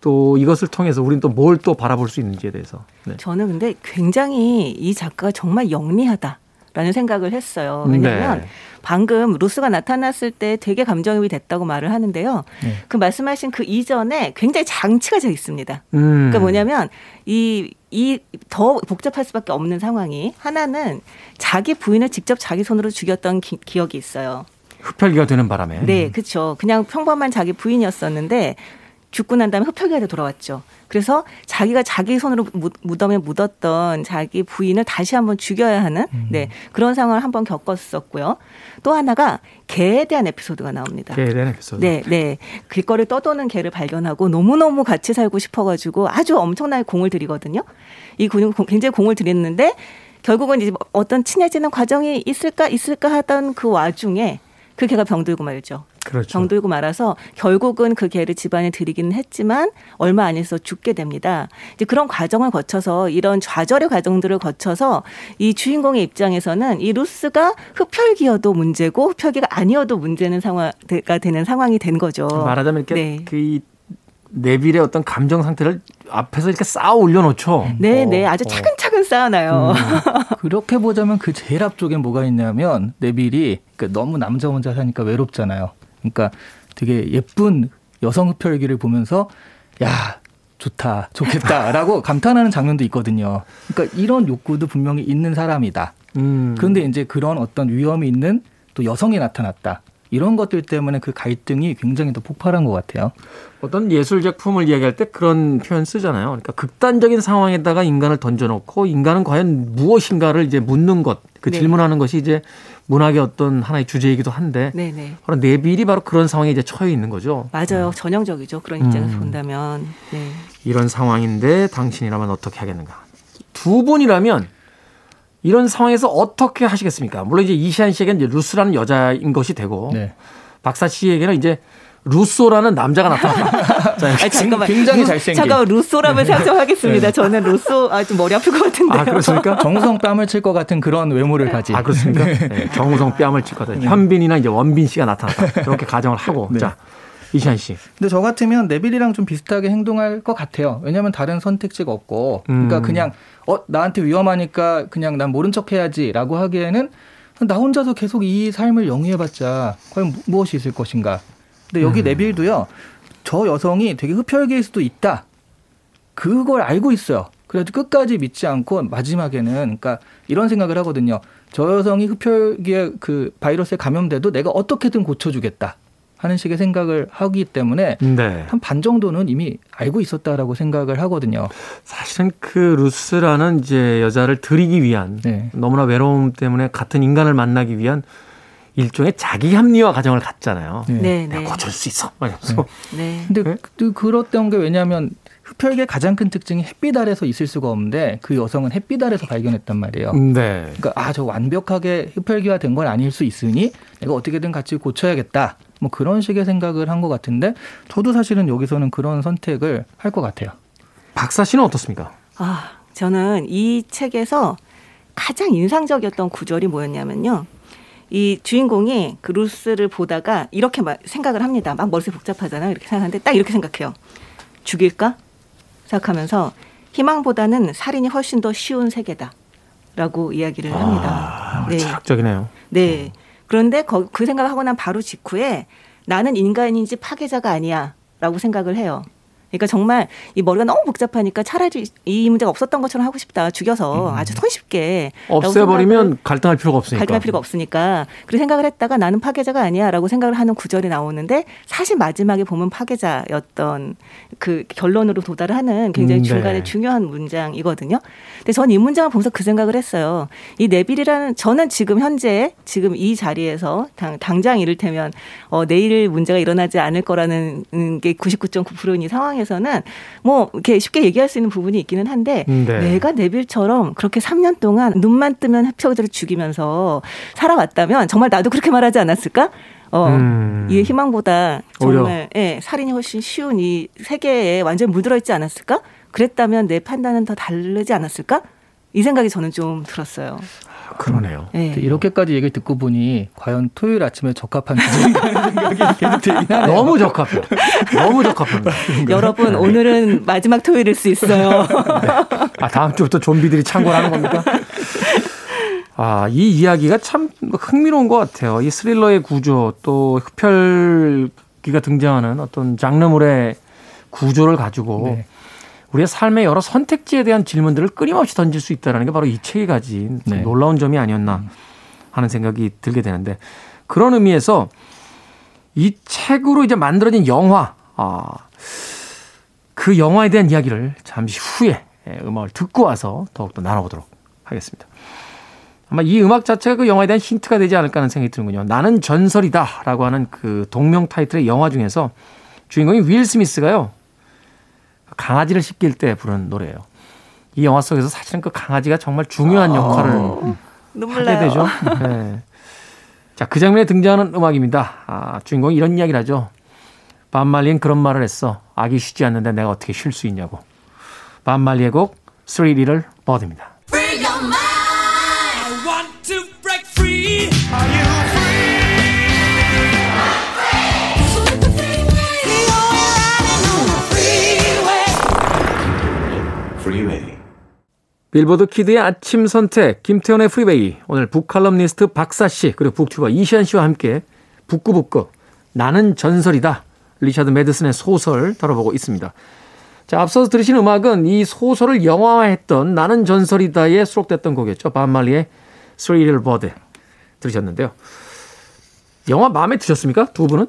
또 이것을 통해서 우리는 또 뭘 또 바라볼 수 있는지에 대해서. 네. 저는 근데 굉장히 이 작가가 정말 영리하다. 라는 생각을 했어요. 왜냐하면 네. 방금 루스가 나타났을 때 되게 감정이입이 됐다고 말을 하는데요. 네. 그 말씀하신 그 이전에 굉장히 장치가 져 있습니다. 음. 그러니까 뭐냐면 이 이 더 복잡할 수밖에 없는 상황이 하나는 자기 부인을 직접 자기 손으로 죽였던 기, 기억이 있어요. 흡혈귀가 되는 바람에. 네, 그렇죠. 그냥 평범한 자기 부인이었었는데 죽고 난 다음에 흡혈귀가 돌아왔죠. 그래서 자기가 자기 손으로 무덤에 묻었던 자기 부인을 다시 한번 죽여야 하는 음. 네 그런 상황을 한번 겪었었고요. 또 하나가 개에 대한 에피소드가 나옵니다. 개에 대한 에피소드. 네, 네. 길거리 떠도는 개를 발견하고 너무 너무 같이 살고 싶어가지고 아주 엄청나게 공을 들이거든요. 이 근육 굉장히 공을 들였는데 결국은 이제 어떤 친해지는 과정이 있을까 있을까 하던 그 와중에 그 개가 병들고 말죠. 그렇죠. 병들고 말아서 결국은 그 개를 집안에 들이기는 했지만 얼마 안 있어 죽게 됩니다. 이제 그런 과정을 거쳐서 이런 좌절의 과정들을 거쳐서 이 주인공의 입장에서는 이 루스가 흡혈귀여도 문제고 흡혈귀가 아니어도 문제는 상황 가 되는 상황이 된 거죠. 말하자면 이렇게 네. 그 네빌의 어떤 감정 상태를 앞에서 이렇게 쌓아 올려놓죠. 네, 네, 아주 어. 차근차근 쌓아놔요. 음. 그렇게 보자면 그 제일 앞쪽에 뭐가 있냐면 네빌이 그 너무 남자 혼자 사니까 외롭잖아요. 그러니까 되게 예쁜 여성 흡혈귀를 보면서 야 좋다 좋겠다라고 감탄하는 장면도 있거든요. 그러니까 이런 욕구도 분명히 있는 사람이다. 음. 그런데 이제 그런 어떤 위험이 있는 또 여성이 나타났다. 이런 것들 때문에 그 갈등이 굉장히 더 폭발한 것 같아요. 어떤 예술 작품을 이야기할 때 그런 표현 쓰잖아요. 그러니까 극단적인 상황에다가 인간을 던져놓고 인간은 과연 무엇인가를 이제 묻는 것, 그 네. 질문하는 것이 이제 문학의 어떤 하나의 주제이기도 한데 네네. 네. 바로 네빌이 바로 그런 상황에 이제 처해 있는 거죠. 맞아요. 음. 전형적이죠. 그런 입장에서 음. 본다면. 네. 이런 상황인데 당신이라면 어떻게 하겠는가. 두 분이라면 이런 상황에서 어떻게 하시겠습니까? 물론 이제 이시안 씨에게는 이제 루스라는 여자인 것이 되고 네. 박사 씨에게는 이제 루소라는 남자가 나타났다. 자, 아, 잠깐만. 굉장히 잘생긴. 잠깐만, 루소라면 네. 상정하겠습니다. 네. 저는 루소, 아, 좀 머리 아플 것 같은데요. 아, 그렇습니까? 정우성 뺨을 칠 것 같은 그런 외모를 가진. 아, 그렇습니까? 네. 네. 정우성 뺨을 칠 것 같은. 네. 현빈이나 이제 원빈 씨가 나타났다. 그렇게 가정을 하고. 네. 자, 이시안 씨. 근데 저 같으면 네빌이랑 좀 비슷하게 행동할 것 같아요. 왜냐하면 다른 선택지가 없고, 그러니까 음. 그냥 어 나한테 위험하니까 그냥 난 모른 척 해야지라고 하기에는 나 혼자서 계속 이 삶을 영위해봤자 과연 무엇이 있을 것인가. 근데 여기 음. 네빌도요. 저 여성이 되게 흡혈귀일 수도 있다. 그걸 알고 있어요. 그래도 끝까지 믿지 않고 마지막에는 그러니까 이런 생각을 하거든요. 저 여성이 흡혈귀에 그 바이러스에 감염돼도 내가 어떻게든 고쳐주겠다. 하는 식의 생각을 하기 때문에 네. 한반 정도는 이미 알고 있었다라고 생각을 하거든요. 사실은 그 루스라는 이제 여자를 들이기 위한 네. 너무나 외로움 때문에 같은 인간을 만나기 위한 일종의 자기 합리화 과정을 갖잖아요. 네. 네 내가 네. 고칠 수 있어. 말면서. 네. 네. 근데 그, 그렇던 게 왜냐하면 흡혈귀의 가장 큰 특징이 햇빛 아래서 있을 수가 없는데 그 여성은 햇빛 아래서 발견했단 말이에요. 네. 그러니까 아 저 완벽하게 흡혈귀화 된 건 아닐 수 있으니 내가 어떻게든 같이 고쳐야겠다. 뭐 그런 식의 생각을 한 것 같은데 저도 사실은 여기서는 그런 선택을 할 것 같아요. 박사 씨는 어떻습니까? 아 저는 이 책에서 가장 인상적이었던 구절이 뭐였냐면요. 이 주인공이 그 루스를 보다가 이렇게 막 생각을 합니다. 막 머릿속이 복잡하잖아요. 이렇게 생각하는데 딱 이렇게 생각해요. 죽일까? 생각하면서 희망보다는 살인이 훨씬 더 쉬운 세계다. 라고 이야기를 합니다. 아, 네. 철학적이네요. 네. 그런데 그 생각을 하고 난 바로 직후에 나는 인간인지 파괴자가 아니야. 라고 생각을 해요. 그러니까 정말 이 머리가 너무 복잡하니까 차라리 이 문제가 없었던 것처럼 하고 싶다. 죽여서 음. 아주 손쉽게 없애버리면 갈등할 필요가 없으니까. 갈등할 필요가 없으니까. 그렇게 생각을 했다가 나는 파괴자가 아니야라고 생각을 하는 구절이 나오는데 사실 마지막에 보면 파괴자였던 그 결론으로 도달을 하는 굉장히 음, 네. 중간에 중요한 문장이거든요. 근데 저는 이 문장을 보면서 그 생각을 했어요. 이 네빌이라는 저는 지금 현재 지금 이 자리에서 당, 당장 이를테면 어, 내일 문제가 일어나지 않을 거라는 게 99.9%인 이 상황 상황에서는 뭐 이렇게 쉽게 얘기할 수 있는 부분이 있기는 한데 네. 내가 네빌처럼 그렇게 3년 동안 눈만 뜨면 해표들을 죽이면서 살아왔다면 정말 나도 그렇게 말하지 않았을까? 어, 음. 이 희망보다 정말 예, 살인이 훨씬 쉬운 이 세계에 완전히 물들어 있지 않았을까? 그랬다면 내 판단은 더 다르지 않았을까? 이 생각이 저는 좀 들었어요. 그러네요. 네. 이렇게까지 얘기를 듣고 보니 과연 토요일 아침에 적합한 기준인가 생각이 계속 들긴 하네요. 너무 적합해. 너무 적합합니다. 여러분 네. 오늘은 마지막 토요일일 수 있어요. 네. 아 다음 주부터 좀비들이 창궐하는 겁니까? 아, 이 이야기가 참 흥미로운 것 같아요. 이 스릴러의 구조 또 흡혈기가 등장하는 어떤 장르물의 구조를 가지고 네. 우리의 삶의 여러 선택지에 대한 질문들을 끊임없이 던질 수 있다는 게 바로 이 책이 가진 네. 놀라운 점이 아니었나 하는 생각이 들게 되는데 그런 의미에서 이 책으로 이제 만들어진 영화, 아, 그 영화에 대한 이야기를 잠시 후에 예, 음악을 듣고 와서 더욱더 나눠보도록 하겠습니다. 아마 이 음악 자체가 그 영화에 대한 힌트가 되지 않을까 하는 생각이 드는군요. 나는 전설이다 라고 하는 그 동명 타이틀의 영화 중에서 주인공이 윌 스미스가요. 강아지를 씻길 때 부르는 노래예요. 이 영화 속에서 사실은 그 강아지가 정말 중요한 역할을 어, 하게 되죠. 네. 자, 그 장면에 등장하는 음악입니다. 아, 주인공이 이런 이야기를 하죠. 밥 말리는 그런 말을 했어. 악이 쉬지 않는데 내가 어떻게 쉴 수 있냐고. 밥 말리의 곡 Three Little Bird입니다. 빌보드 키드의 아침 선택, 김태훈의 프리웨이. 오늘 북칼럼니스트 박사 씨, 그리고 북튜버 이시한 씨와 함께 북구북구, 나는 전설이다. 리차드 매드슨의 소설 다뤄보고 있습니다. 자, 앞서서 들으신 음악은 이 소설을 영화화했던 나는 전설이다에 수록됐던 곡이었죠. 밥 말리의 Little Bird 들으셨는데요. 영화 마음에 드셨습니까? 두 분은?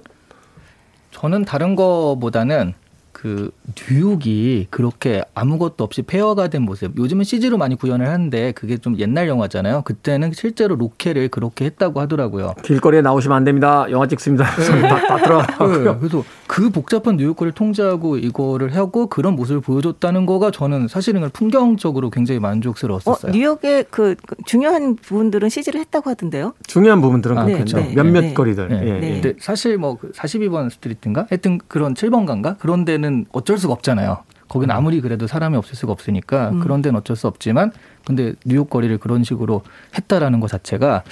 저는 다른 거보다는 그 뉴욕이 그렇게 아무것도 없이 폐허가 된 모습. 요즘은 CG로 많이 구현을 하는데 그게 좀 옛날 영화잖아요. 그때는 실제로 로케를 그렇게 했다고 하더라고요. 길거리에 나오시면 안 됩니다. 영화 찍습니다. 네. 다, 다 들어. 네. 그래서 그 복잡한 뉴욕 거리를 통제하고 이거를 하고 그런 모습을 보여줬다는 거가 저는 사실은 풍경적으로 굉장히 만족스러웠었어요. 어, 뉴욕의 그 중요한 부분들은 CG를 했다고 하던데요. 중요한 부분들은 아, 그렇죠. 네, 몇몇 네. 거리들. 네. 예, 네. 근데 사실 뭐 42번 그 스트리트인가? 하여튼 그런 7번가인가? 그런 데는 데는 어쩔 수가 없잖아요. 거기는 음. 아무리 그래도 사람이 없을 수가 없으니까 음. 그런 데는 어쩔 수 없지만 근데 뉴욕 거리를 그런 식으로 했다라는 것 자체가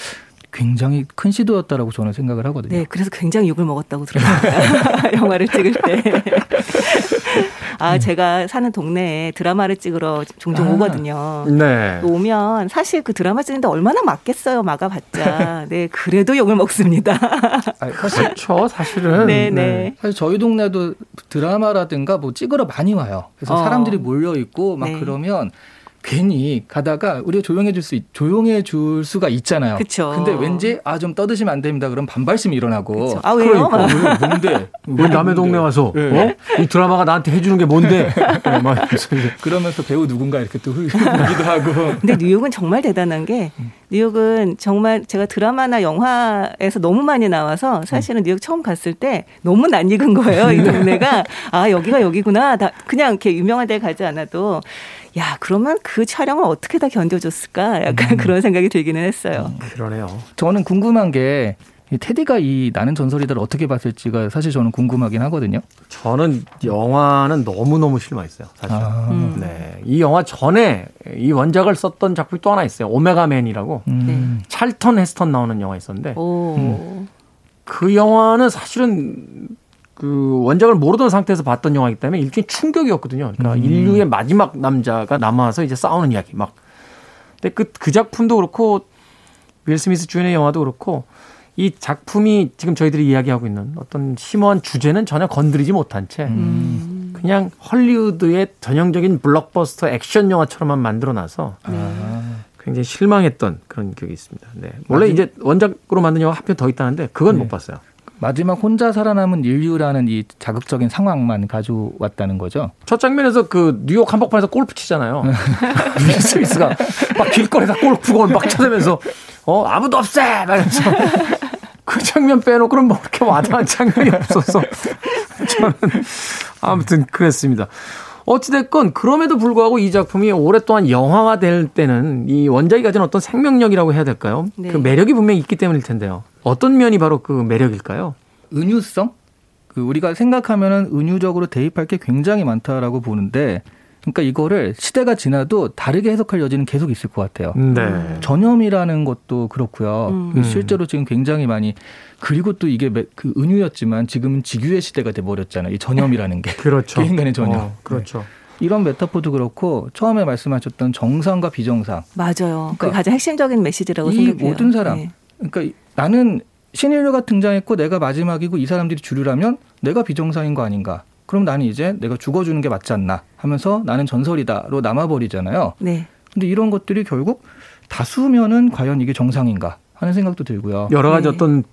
굉장히 큰 시도였다라고 저는 생각을 하거든요. 네, 그래서 굉장히 욕을 먹었다고 들었어요. 영화를 찍을 때. 아, 음. 제가 사는 동네에 드라마를 찍으러 종종 아, 오거든요. 네. 오면 사실 그 드라마 찍는데 얼마나 맞겠어요, 막아봤자. 네, 그래도 욕을 먹습니다. 아, 사실 그렇죠, 사실은. 네, 네, 네. 사실 저희 동네도 드라마라든가 뭐 찍으러 많이 와요. 그래서 어. 사람들이 몰려 있고 막 네. 그러면 괜히 가다가 우리가 조용해 줄 수 조용해 줄 수가 있잖아요. 그쵸. 근데 왠지 아 좀 떠드시면 안 됩니다. 그럼 반발심이 일어나고. 그쵸. 아 왜요? 그러니까, 뭔데? 왜 남의 동네 와서 네. 어? 이 드라마가 나한테 해주는 게 뭔데? 네, 그러면서 배우 누군가 이렇게 또 흐기도 하고. 근데 뉴욕은 정말 대단한 게 뉴욕은 정말 제가 드라마나 영화에서 너무 많이 나와서 사실은 뉴욕 처음 갔을 때 너무 낯익은 거예요. 이 동네가 아 여기가 여기구나. 다 그냥 이렇게 유명한 데 가지 않아도 야, 그러면 그 촬영을 어떻게 다 견뎌줬을까? 약간 음. 그런 생각이 들기는 했어요. 음, 그러네요. 저는 궁금한 게이 테디가 이 나는 전설이다를 어떻게 봤을지가 사실 저는 궁금하긴 하거든요. 저는 영화는 너무 너무 실망했어요. 사실. 아. 음. 네, 이 영화 전에 이 원작을 썼던 작품이 또 하나 있어요. 오메가맨이라고 음. 네. 찰턴 헤스턴 나오는 영화 있었는데 음. 그 영화는 사실은 그 원작을 모르던 상태에서 봤던 영화이기 때문에 일종의 충격이었거든요. 그러니까 음. 인류의 마지막 남자가 남아서 이제 싸우는 이야기 막. 근데 그, 그 작품도 그렇고 윌 스미스 주연의 영화도 그렇고 이 작품이 지금 저희들이 이야기하고 있는 어떤 심오한 주제는 전혀 건드리지 못한 채 음. 그냥 헐리우드의 전형적인 블록버스터 액션 영화처럼만 만들어 놔서 아. 굉장히 실망했던 그런 기억이 있습니다. 네. 원래 이제 원작으로 만든 영화 한 편 더 있다는데 그건 네. 못 봤어요. 마지막 혼자 살아남은 인류라는 이 자극적인 상황만 가져왔다는 거죠. 첫 장면에서 그 뉴욕 한복판에서 골프 치잖아요. 윌 스미스가 막 길거리에서 골프공을 막 쳐대면서 어 아무도 없애 말면서 그 장면 빼놓고 그럼 뭐 그렇게 와닿은 장면이 없어서 저는 아무튼 그랬습니다. 어찌됐건 그럼에도 불구하고 이 작품이 오랫동안 영화화 될 때는 이 원작이 가진 어떤 생명력이라고 해야 될까요? 네. 그 매력이 분명히 있기 때문일 텐데요. 어떤 면이 바로 그 매력일까요? 은유성? 그 우리가 생각하면은 은유적으로 대입할 게 굉장히 많다라고 보는데 그러니까 이거를 시대가 지나도 다르게 해석할 여지는 계속 있을 것 같아요. 네. 전염이라는 것도 그렇고요. 음. 실제로 지금 굉장히 많이 그리고 또 이게 그 은유였지만 지금은 직유의 시대가 돼 버렸잖아요. 이 전염이라는 게. 그렇죠. 개인간의 전염. 어, 그렇죠. 네. 이런 메타포도 그렇고 처음에 말씀하셨던 정상과 비정상. 맞아요. 그러니까 가장 핵심적인 메시지라고 생각해요. 이 모든 사람. 네. 그러니까 나는 신인류가 등장했고 내가 마지막이고 이 사람들이 주류라면 내가 비정상인 거 아닌가. 그럼 나는 이제 내가 죽어주는 게 맞지 않나 하면서 나는 전설이다로 남아버리잖아요. 네. 근데 이런 것들이 결국 다수면은 과연 이게 정상인가 하는 생각도 들고요. 여러 가지 네. 어떤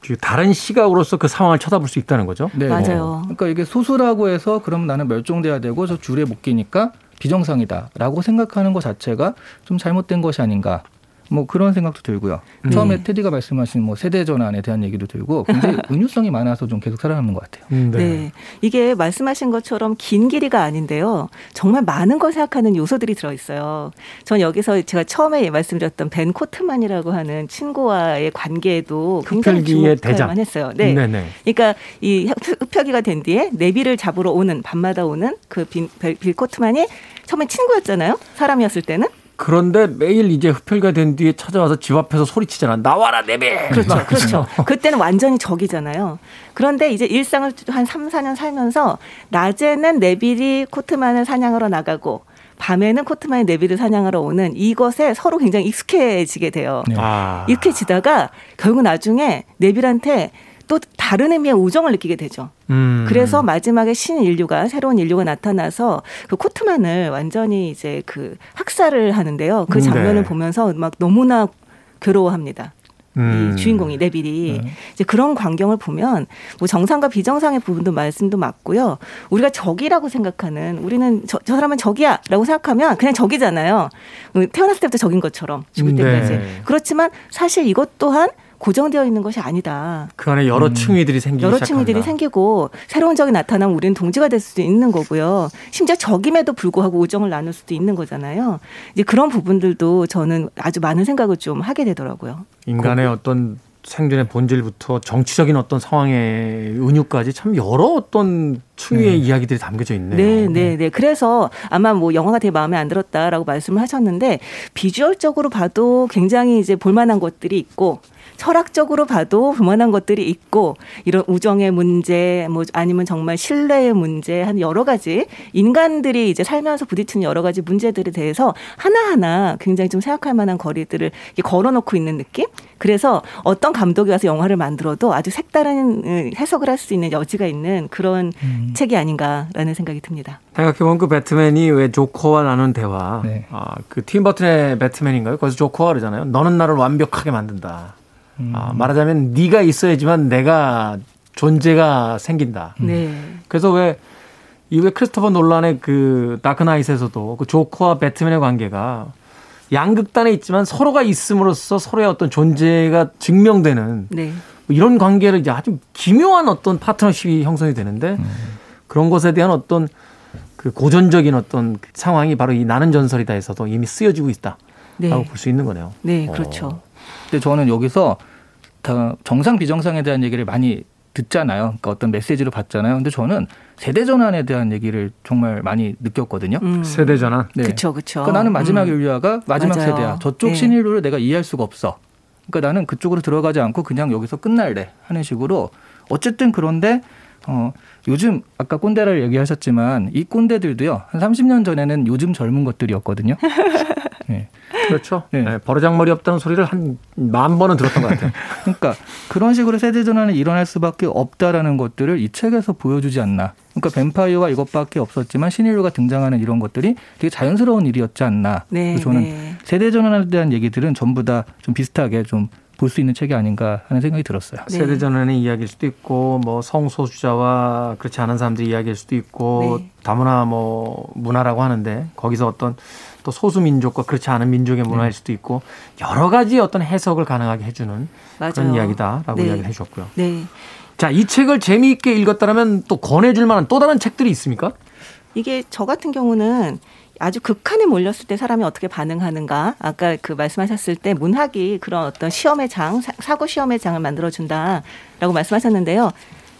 그 다른 시각으로서 그 상황을 쳐다볼 수 있다는 거죠. 네. 맞아요. 그러니까 이게 소수라고 해서 그럼 나는 멸종돼야 되고 저 줄에 못 끼니까 비정상이다라고 생각하는 것 자체가 좀 잘못된 것이 아닌가 뭐 그런 생각도 들고요. 네. 처음에 테디가 말씀하신 뭐 세대 전환에 대한 얘기도 들고 굉장히 은유성이 많아서 좀 계속 살아남는 것 같아요. 음, 네. 네. 이게 말씀하신 것처럼 긴 길이가 아닌데요. 정말 많은 걸 생각하는 요소들이 들어 있어요. 전 여기서 제가 처음에 말씀드렸던 벤 코트만이라고 하는 친구와의 관계에도 굉장히 주목할만 했어요. 네. 네네. 그러니까 이 흡혈귀가 된 뒤에 내비를 잡으러 오는 밤마다 오는 그 빌, 빌 코트만이 처음에 친구였잖아요. 사람이었을 때는. 그런데 매일 이제 흡혈가 된 뒤에 찾아와서 집 앞에서 소리치잖아. 나와라 내배. 그렇죠. 그렇죠. 그때는 완전히 적이잖아요. 그런데 이제 일상을 한 3, 4년 살면서 낮에는 네빌이 코트만을 사냥하러 나가고 밤에는 코트만이 네빌을 사냥하러 오는 이것에 서로 굉장히 익숙해지게 돼요. 네. 아. 익숙해지다가 결국 나중에 네빌한테 또 다른 의미의 우정을 느끼게 되죠. 음. 그래서 마지막에 신인류가 새로운 인류가 나타나서 그 코트만을 완전히 이제 그 학살을 하는데요. 그 음, 장면을 네. 보면서 막 너무나 괴로워합니다. 음. 이 주인공이 네빌이 네. 이제 그런 광경을 보면 뭐 정상과 비정상의 부분도 말씀도 맞고요. 우리가 적이라고 생각하는 우리는 저, 저 사람은 적이야라고 생각하면 그냥 적이잖아요. 태어났을 때부터 적인 것처럼 죽을 음, 때까지. 네. 그렇지만 사실 이것 또한 고정되어 있는 것이 아니다. 그 안에 여러 음. 층위들이 생기기 여러 층위들이 생기고 새로운 적이 나타나면 우리는 동지가 될 수도 있는 거고요. 심지어 적임에도 불구하고 우정을 나눌 수도 있는 거잖아요. 이제 그런 부분들도 저는 아주 많은 생각을 좀 하게 되더라고요. 인간의 그, 어떤 생존의 본질부터 정치적인 어떤 상황의 은유까지 참 여러 어떤 층위의 네. 이야기들이 담겨져 있네요. 네, 네, 네. 그래서 아마 뭐 영화가 되게 마음에 안 들었다라고 말씀을 하셨는데 비주얼적으로 봐도 굉장히 이제 볼만한 것들이 있고 철학적으로 봐도 그만한 것들이 있고 이런 우정의 문제 뭐 아니면 정말 신뢰의 문제 한 여러 가지 인간들이 이제 살면서 부딪히는 여러 가지 문제들에 대해서 하나하나 굉장히 좀 생각할 만한 거리들을 걸어놓고 있는 느낌? 그래서 어떤 감독이 와서 영화를 만들어도 아주 색다른 음, 해석을 할 수 있는 여지가 있는 그런 음. 책이 아닌가라는 생각이 듭니다. 생각해보면 그 배트맨이 왜 조커와 나눈 대화, 네. 아, 그팀 버튼의 배트맨인가요? 거기서 조커가 그러잖아요. 너는 나를 완벽하게 만든다. 음. 아, 말하자면 네가 있어야지만 내가 존재가 생긴다. 네. 그래서 왜 이후에 크리스토퍼 논란의 그 다크나잇에서도 그 조커와 배트맨의 관계가 양극단에 있지만 서로가 있음으로써 서로의 어떤 존재가 증명되는 네. 뭐 이런 관계를 이제 아주 기묘한 어떤 파트너십이 형성이 되는데 음. 그런 것에 대한 어떤 그 고전적인 어떤 상황이 바로 이 나는 전설이다에서도 이미 쓰여지고 있다라고 네. 볼수 있는 거네요. 네, 그렇죠. 어. 근데 저는 여기서 다 정상 비정상에 대한 얘기를 많이 듣잖아요. 그러니까 어떤 메시지로 받잖아요. 근데 저는 세대 전환에 대한 얘기를 정말 많이 느꼈거든요. 음. 세대 전환. 네. 그렇죠, 그렇죠. 그러니까 나는 마지막 음. 인류아가 마지막 맞아요. 세대야. 저쪽 네. 신인류를 내가 이해할 수가 없어. 그러니까 나는 그쪽으로 들어가지 않고 그냥 여기서 끝날래 하는 식으로 어쨌든 그런데 어 요즘 아까 꼰대를 얘기하셨지만 이 꼰대들도요 한 30년 전에는 요즘 젊은 것들이었거든요. 네. 그렇죠. 네. 네, 버르장머리 없다는 소리를 한 만 번은 들었던 것 같아요. 그러니까 그런 식으로 세대 전환이 일어날 수밖에 없다라는 것들을 이 책에서 보여주지 않나. 그러니까 뱀파이어가 이것밖에 없었지만 신인류가 등장하는 이런 것들이 되게 자연스러운 일이었지 않나. 네, 저는 네. 세대 전환에 대한 얘기들은 전부 다 좀 비슷하게 좀 볼 수 있는 책이 아닌가 하는 생각이 들었어요. 네. 세대 전환의 이야기일 수도 있고 뭐 성소수자와 그렇지 않은 사람들의 이야기일 수도 있고 네. 다문화 뭐 문화라고 하는데 거기서 어떤 또 소수 민족과 그렇지 않은 민족의 문화일 네. 수도 있고 여러 가지 어떤 해석을 가능하게 해주는 맞아요. 그런 이야기다라고 네. 이야기를 해주셨고요. 네. 자, 이 책을 재미있게 읽었다면 또 권해줄 만한 또 다른 책들이 있습니까? 이게 저 같은 경우는 아주 극한에 몰렸을 때 사람이 어떻게 반응하는가. 아까 그 말씀하셨을 때 문학이 그런 어떤 시험의 장, 사고 시험의 장을 만들어준다라고 말씀하셨는데요.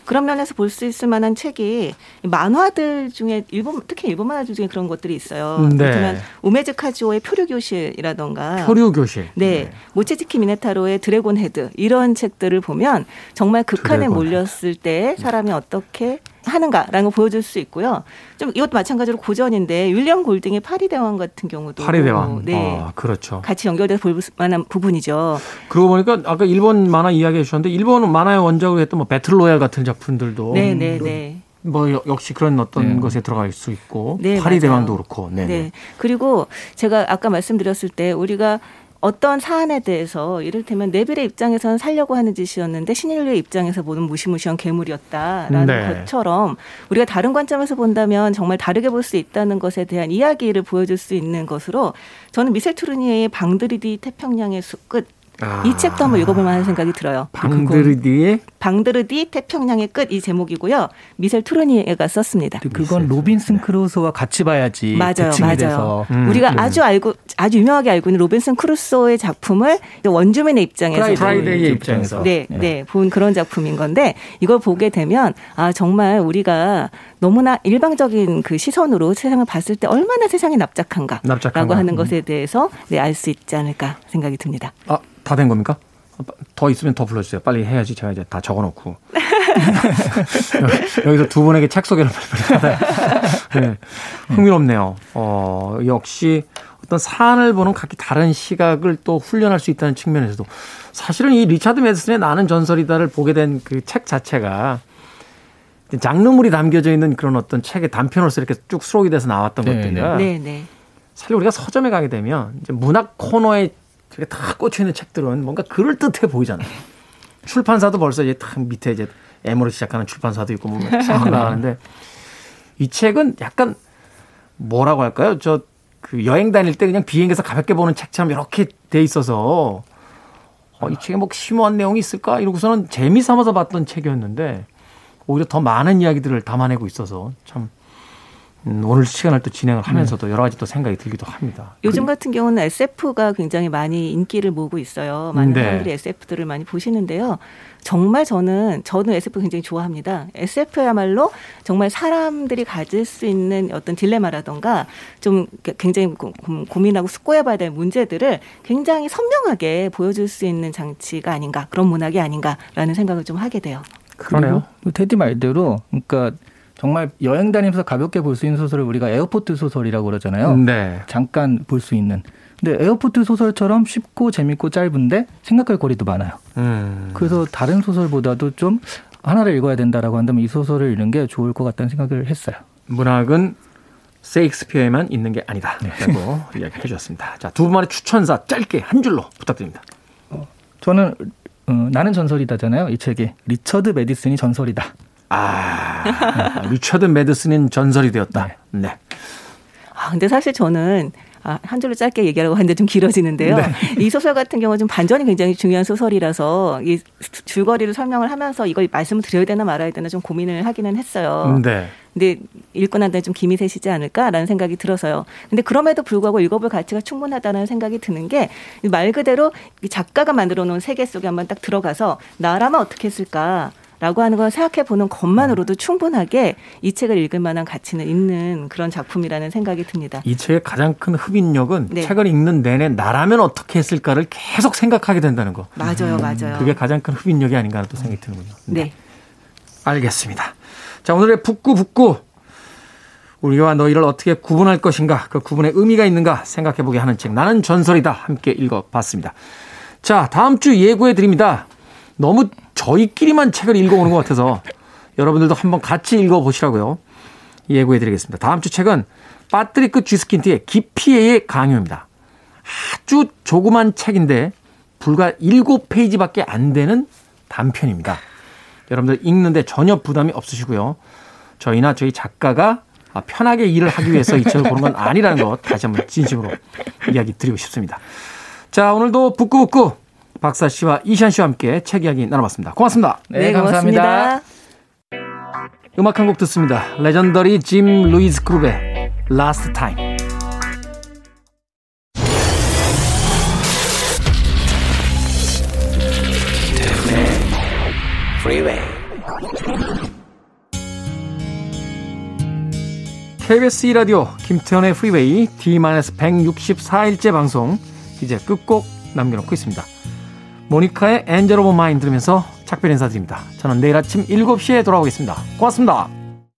그런 면에서 볼 수 있을 만한 책이 만화들 중에 일본 특히 일본 만화들 중에 그런 것들이 있어요. 음, 네. 그렇다면 우메즈 카즈오의 표류 교실이라던가 표류 교실. 네. 네. 모치즈키 미네타로의 Dragon Head 이런 책들을 보면 정말 극한에 몰렸을 때 사람이 어떻게 하는가라는 걸 보여줄 수 있고요. 좀 이것도 마찬가지로 고전인데 윌리엄 골딩의 파리 대왕 같은 경우도 파리 대왕, 네, 아, 그렇죠. 같이 연결돼서 볼 만한 부분이죠. 그러고 보니까 아까 일본 만화 이야기해 주셨는데 일본 만화의 원작으로 했던 뭐 Battle Royale 같은 작품들도 네, 네, 네. 뭐 역시 그런 어떤 네. 것에 들어갈 수 있고 네, 파리 맞아요. 대왕도 그렇고 네, 네. 네. 그리고 제가 아까 말씀드렸을 때 우리가 어떤 사안에 대해서 이를테면 네빌의 입장에서는 살려고 하는 짓이었는데 신인류의 입장에서 보는 무시무시한 괴물이었다라는 네. 것처럼 우리가 다른 관점에서 본다면 정말 다르게 볼 수 있다는 것에 대한 이야기를 보여줄 수 있는 것으로 저는 미셀 투르니에의 방드리디 태평양의 숲끝 아. 이 책도 한번 읽어볼 만 한 생각이 들어요. 방드르디의 방드르디 태평양의 끝 이 제목이고요. 미셸 투르니에가 썼습니다. 그건 로빈슨 크루소와 같이 봐야지. 맞아요, 맞아요. 음. 우리가 음. 아주 알고 아주 유명하게 알고 있는 로빈슨 크루소의 작품을 원주민의 입장에서 프라이데이의 입장에서 네, 네, 네, 본 그런 작품인 건데 이걸 보게 되면 아 정말 우리가 너무나 일방적인 그 시선으로 세상을 봤을 때 얼마나 세상이 납작한가라고 납작한가? 하는 것에 대해서 네, 알 수 있지 않을까 생각이 듭니다. 아, 다 된 겁니까? 더 있으면 더 불러주세요. 빨리 해야지. 제가 이제 다 적어놓고. 여기서 두 분에게 책 소개를 받아요. 네. 흥미롭네요. 어, 역시 어떤 사안을 보는 각기 다른 시각을 또 훈련할 수 있다는 측면에서도 사실은 이 리차드 메드슨의 나는 전설이다를 보게 된 그 책 자체가 장르물이 담겨져 있는 그런 어떤 책의 단편으로서 이렇게 쭉 수록이 돼서 나왔던 네, 것들이라 네, 네. 사실 우리가 서점에 가게 되면 이제 문학 코너에 저게 다 꽂혀 있는 책들은 뭔가 그럴 듯해 보이잖아요. 출판사도 벌써 이제 탁 밑에 이제 M으로 시작하는 출판사도 있고 뭐쭉 나가는데 이 책은 약간 뭐라고 할까요? 저 그 여행 다닐 때 그냥 비행기에서 가볍게 보는 책처럼 이렇게 돼 있어서 어, 이 책에 뭐 심오한 내용이 있을까 이러고서는 재미 삼아서 봤던 책이었는데 오히려 더 많은 이야기들을 담아내고 있어서 참 음, 오늘 시간을 또 진행을 하면서도 네. 여러 가지 또 생각이 들기도 합니다. 요즘 같은 경우는 SF가 굉장히 많이 인기를 모으고 있어요. 많은 네. 사람들이 SF들을 많이 보시는데요. 정말 저는 저는 SF 굉장히 좋아합니다. SF야말로 정말 사람들이 가질 수 있는 어떤 딜레마라던가 좀 굉장히 고민하고 숙고해봐야 될 문제들을 굉장히 선명하게 보여줄 수 있는 장치가 아닌가 그런 문학이 아닌가라는 생각을 좀 하게 돼요. 그러네요. 태디 말대로 그러니까 정말 여행 다니면서 가볍게 볼 수 있는 소설을 우리가 airport 소설이라고 그러잖아요. 네. 잠깐 볼 수 있는. 근데 airport 소설처럼 쉽고 재밌고 짧은데 생각할 거리도 많아요. 음. 그래서 다른 소설보다도 좀 하나를 읽어야 된다라고 한다면 이 소설을 읽는 게 좋을 것 같다는 생각을 했어요. 문학은 셰익스피어에만 있는 게 아니다. 라고 네. 이야기해 주셨습니다. 자, 두 분만의 추천사 짧게 한 줄로 부탁드립니다. 어, 저는 어, 나는 전설이다잖아요. 이 책이 리처드 매드슨이 전설이다. 아, 리처드 매드슨은 전설이 되었다. 네. 네. 아, 근데 사실 저는 아, 한 줄로 짧게 얘기하려고 하는데 좀 길어지는데요. 네. 이 소설 같은 경우는 좀 반전이 굉장히 중요한 소설이라서 이 줄거리를 설명을 하면서 이걸 말씀을 드려야 되나 말아야 되나 좀 고민을 하기는 했어요. 네. 근데 읽고 난 다음에 좀 김이 새시지 않을까라는 생각이 들어서요. 근데 그럼에도 불구하고 읽어볼 가치가 충분하다는 생각이 드는 게 말 그대로 작가가 만들어 놓은 세계 속에 한번 딱 들어가서 나라면 어떻게 했을까? 라고 하는 걸 생각해 보는 것만으로도 충분하게 이 책을 읽을 만한 가치는 있는 그런 작품이라는 생각이 듭니다. 이 책의 가장 큰 흡인력은 네. 책을 읽는 내내 나라면 어떻게 했을까를 계속 생각하게 된다는 거. 맞아요, 음, 맞아요. 그게 가장 큰 흡인력이 아닌가 하는 또 생각이 드는군요. 네. 네. 알겠습니다. 자, 오늘의 북구 북구. 우리와 너희를 어떻게 구분할 것인가, 그 구분의 의미가 있는가 생각해보게 하는 책, 나는 전설이다. 함께 읽어봤습니다. 자, 다음 주 예고해 드립니다. 너무 저희끼리만 책을 읽어오는 것 같아서 여러분들도 한번 같이 읽어보시라고요. 예고해 드리겠습니다. 다음 주 책은 파트리크 쥐스킨트의 기피에의 강요입니다. 아주 조그만 책인데 불과 7페이지밖에 안 되는 단편입니다. 여러분들 읽는데 전혀 부담이 없으시고요. 저희나 저희 작가가 편하게 일을 하기 위해서 이 책을 고른 건 아니라는 것 다시 한번 진심으로 이야기 드리고 싶습니다. 자, 오늘도 북구북구 박사 씨와 이시안 씨와 함께 책 이야기 나눠봤습니다. 고맙습니다. 네, 네 감사합니다. 고맙습니다. 음악 한 곡 듣습니다. Legendary Jim Ruiz Group의 Last Time. KBS 2라디오 김태훈의 프리웨이 D-164일째 방송 이제 끝곡 남겨놓고 있습니다. 모니카의 Angel of Mine 들으면서 작별 인사드립니다. 저는 내일 아침 7시에 돌아오겠습니다. 고맙습니다.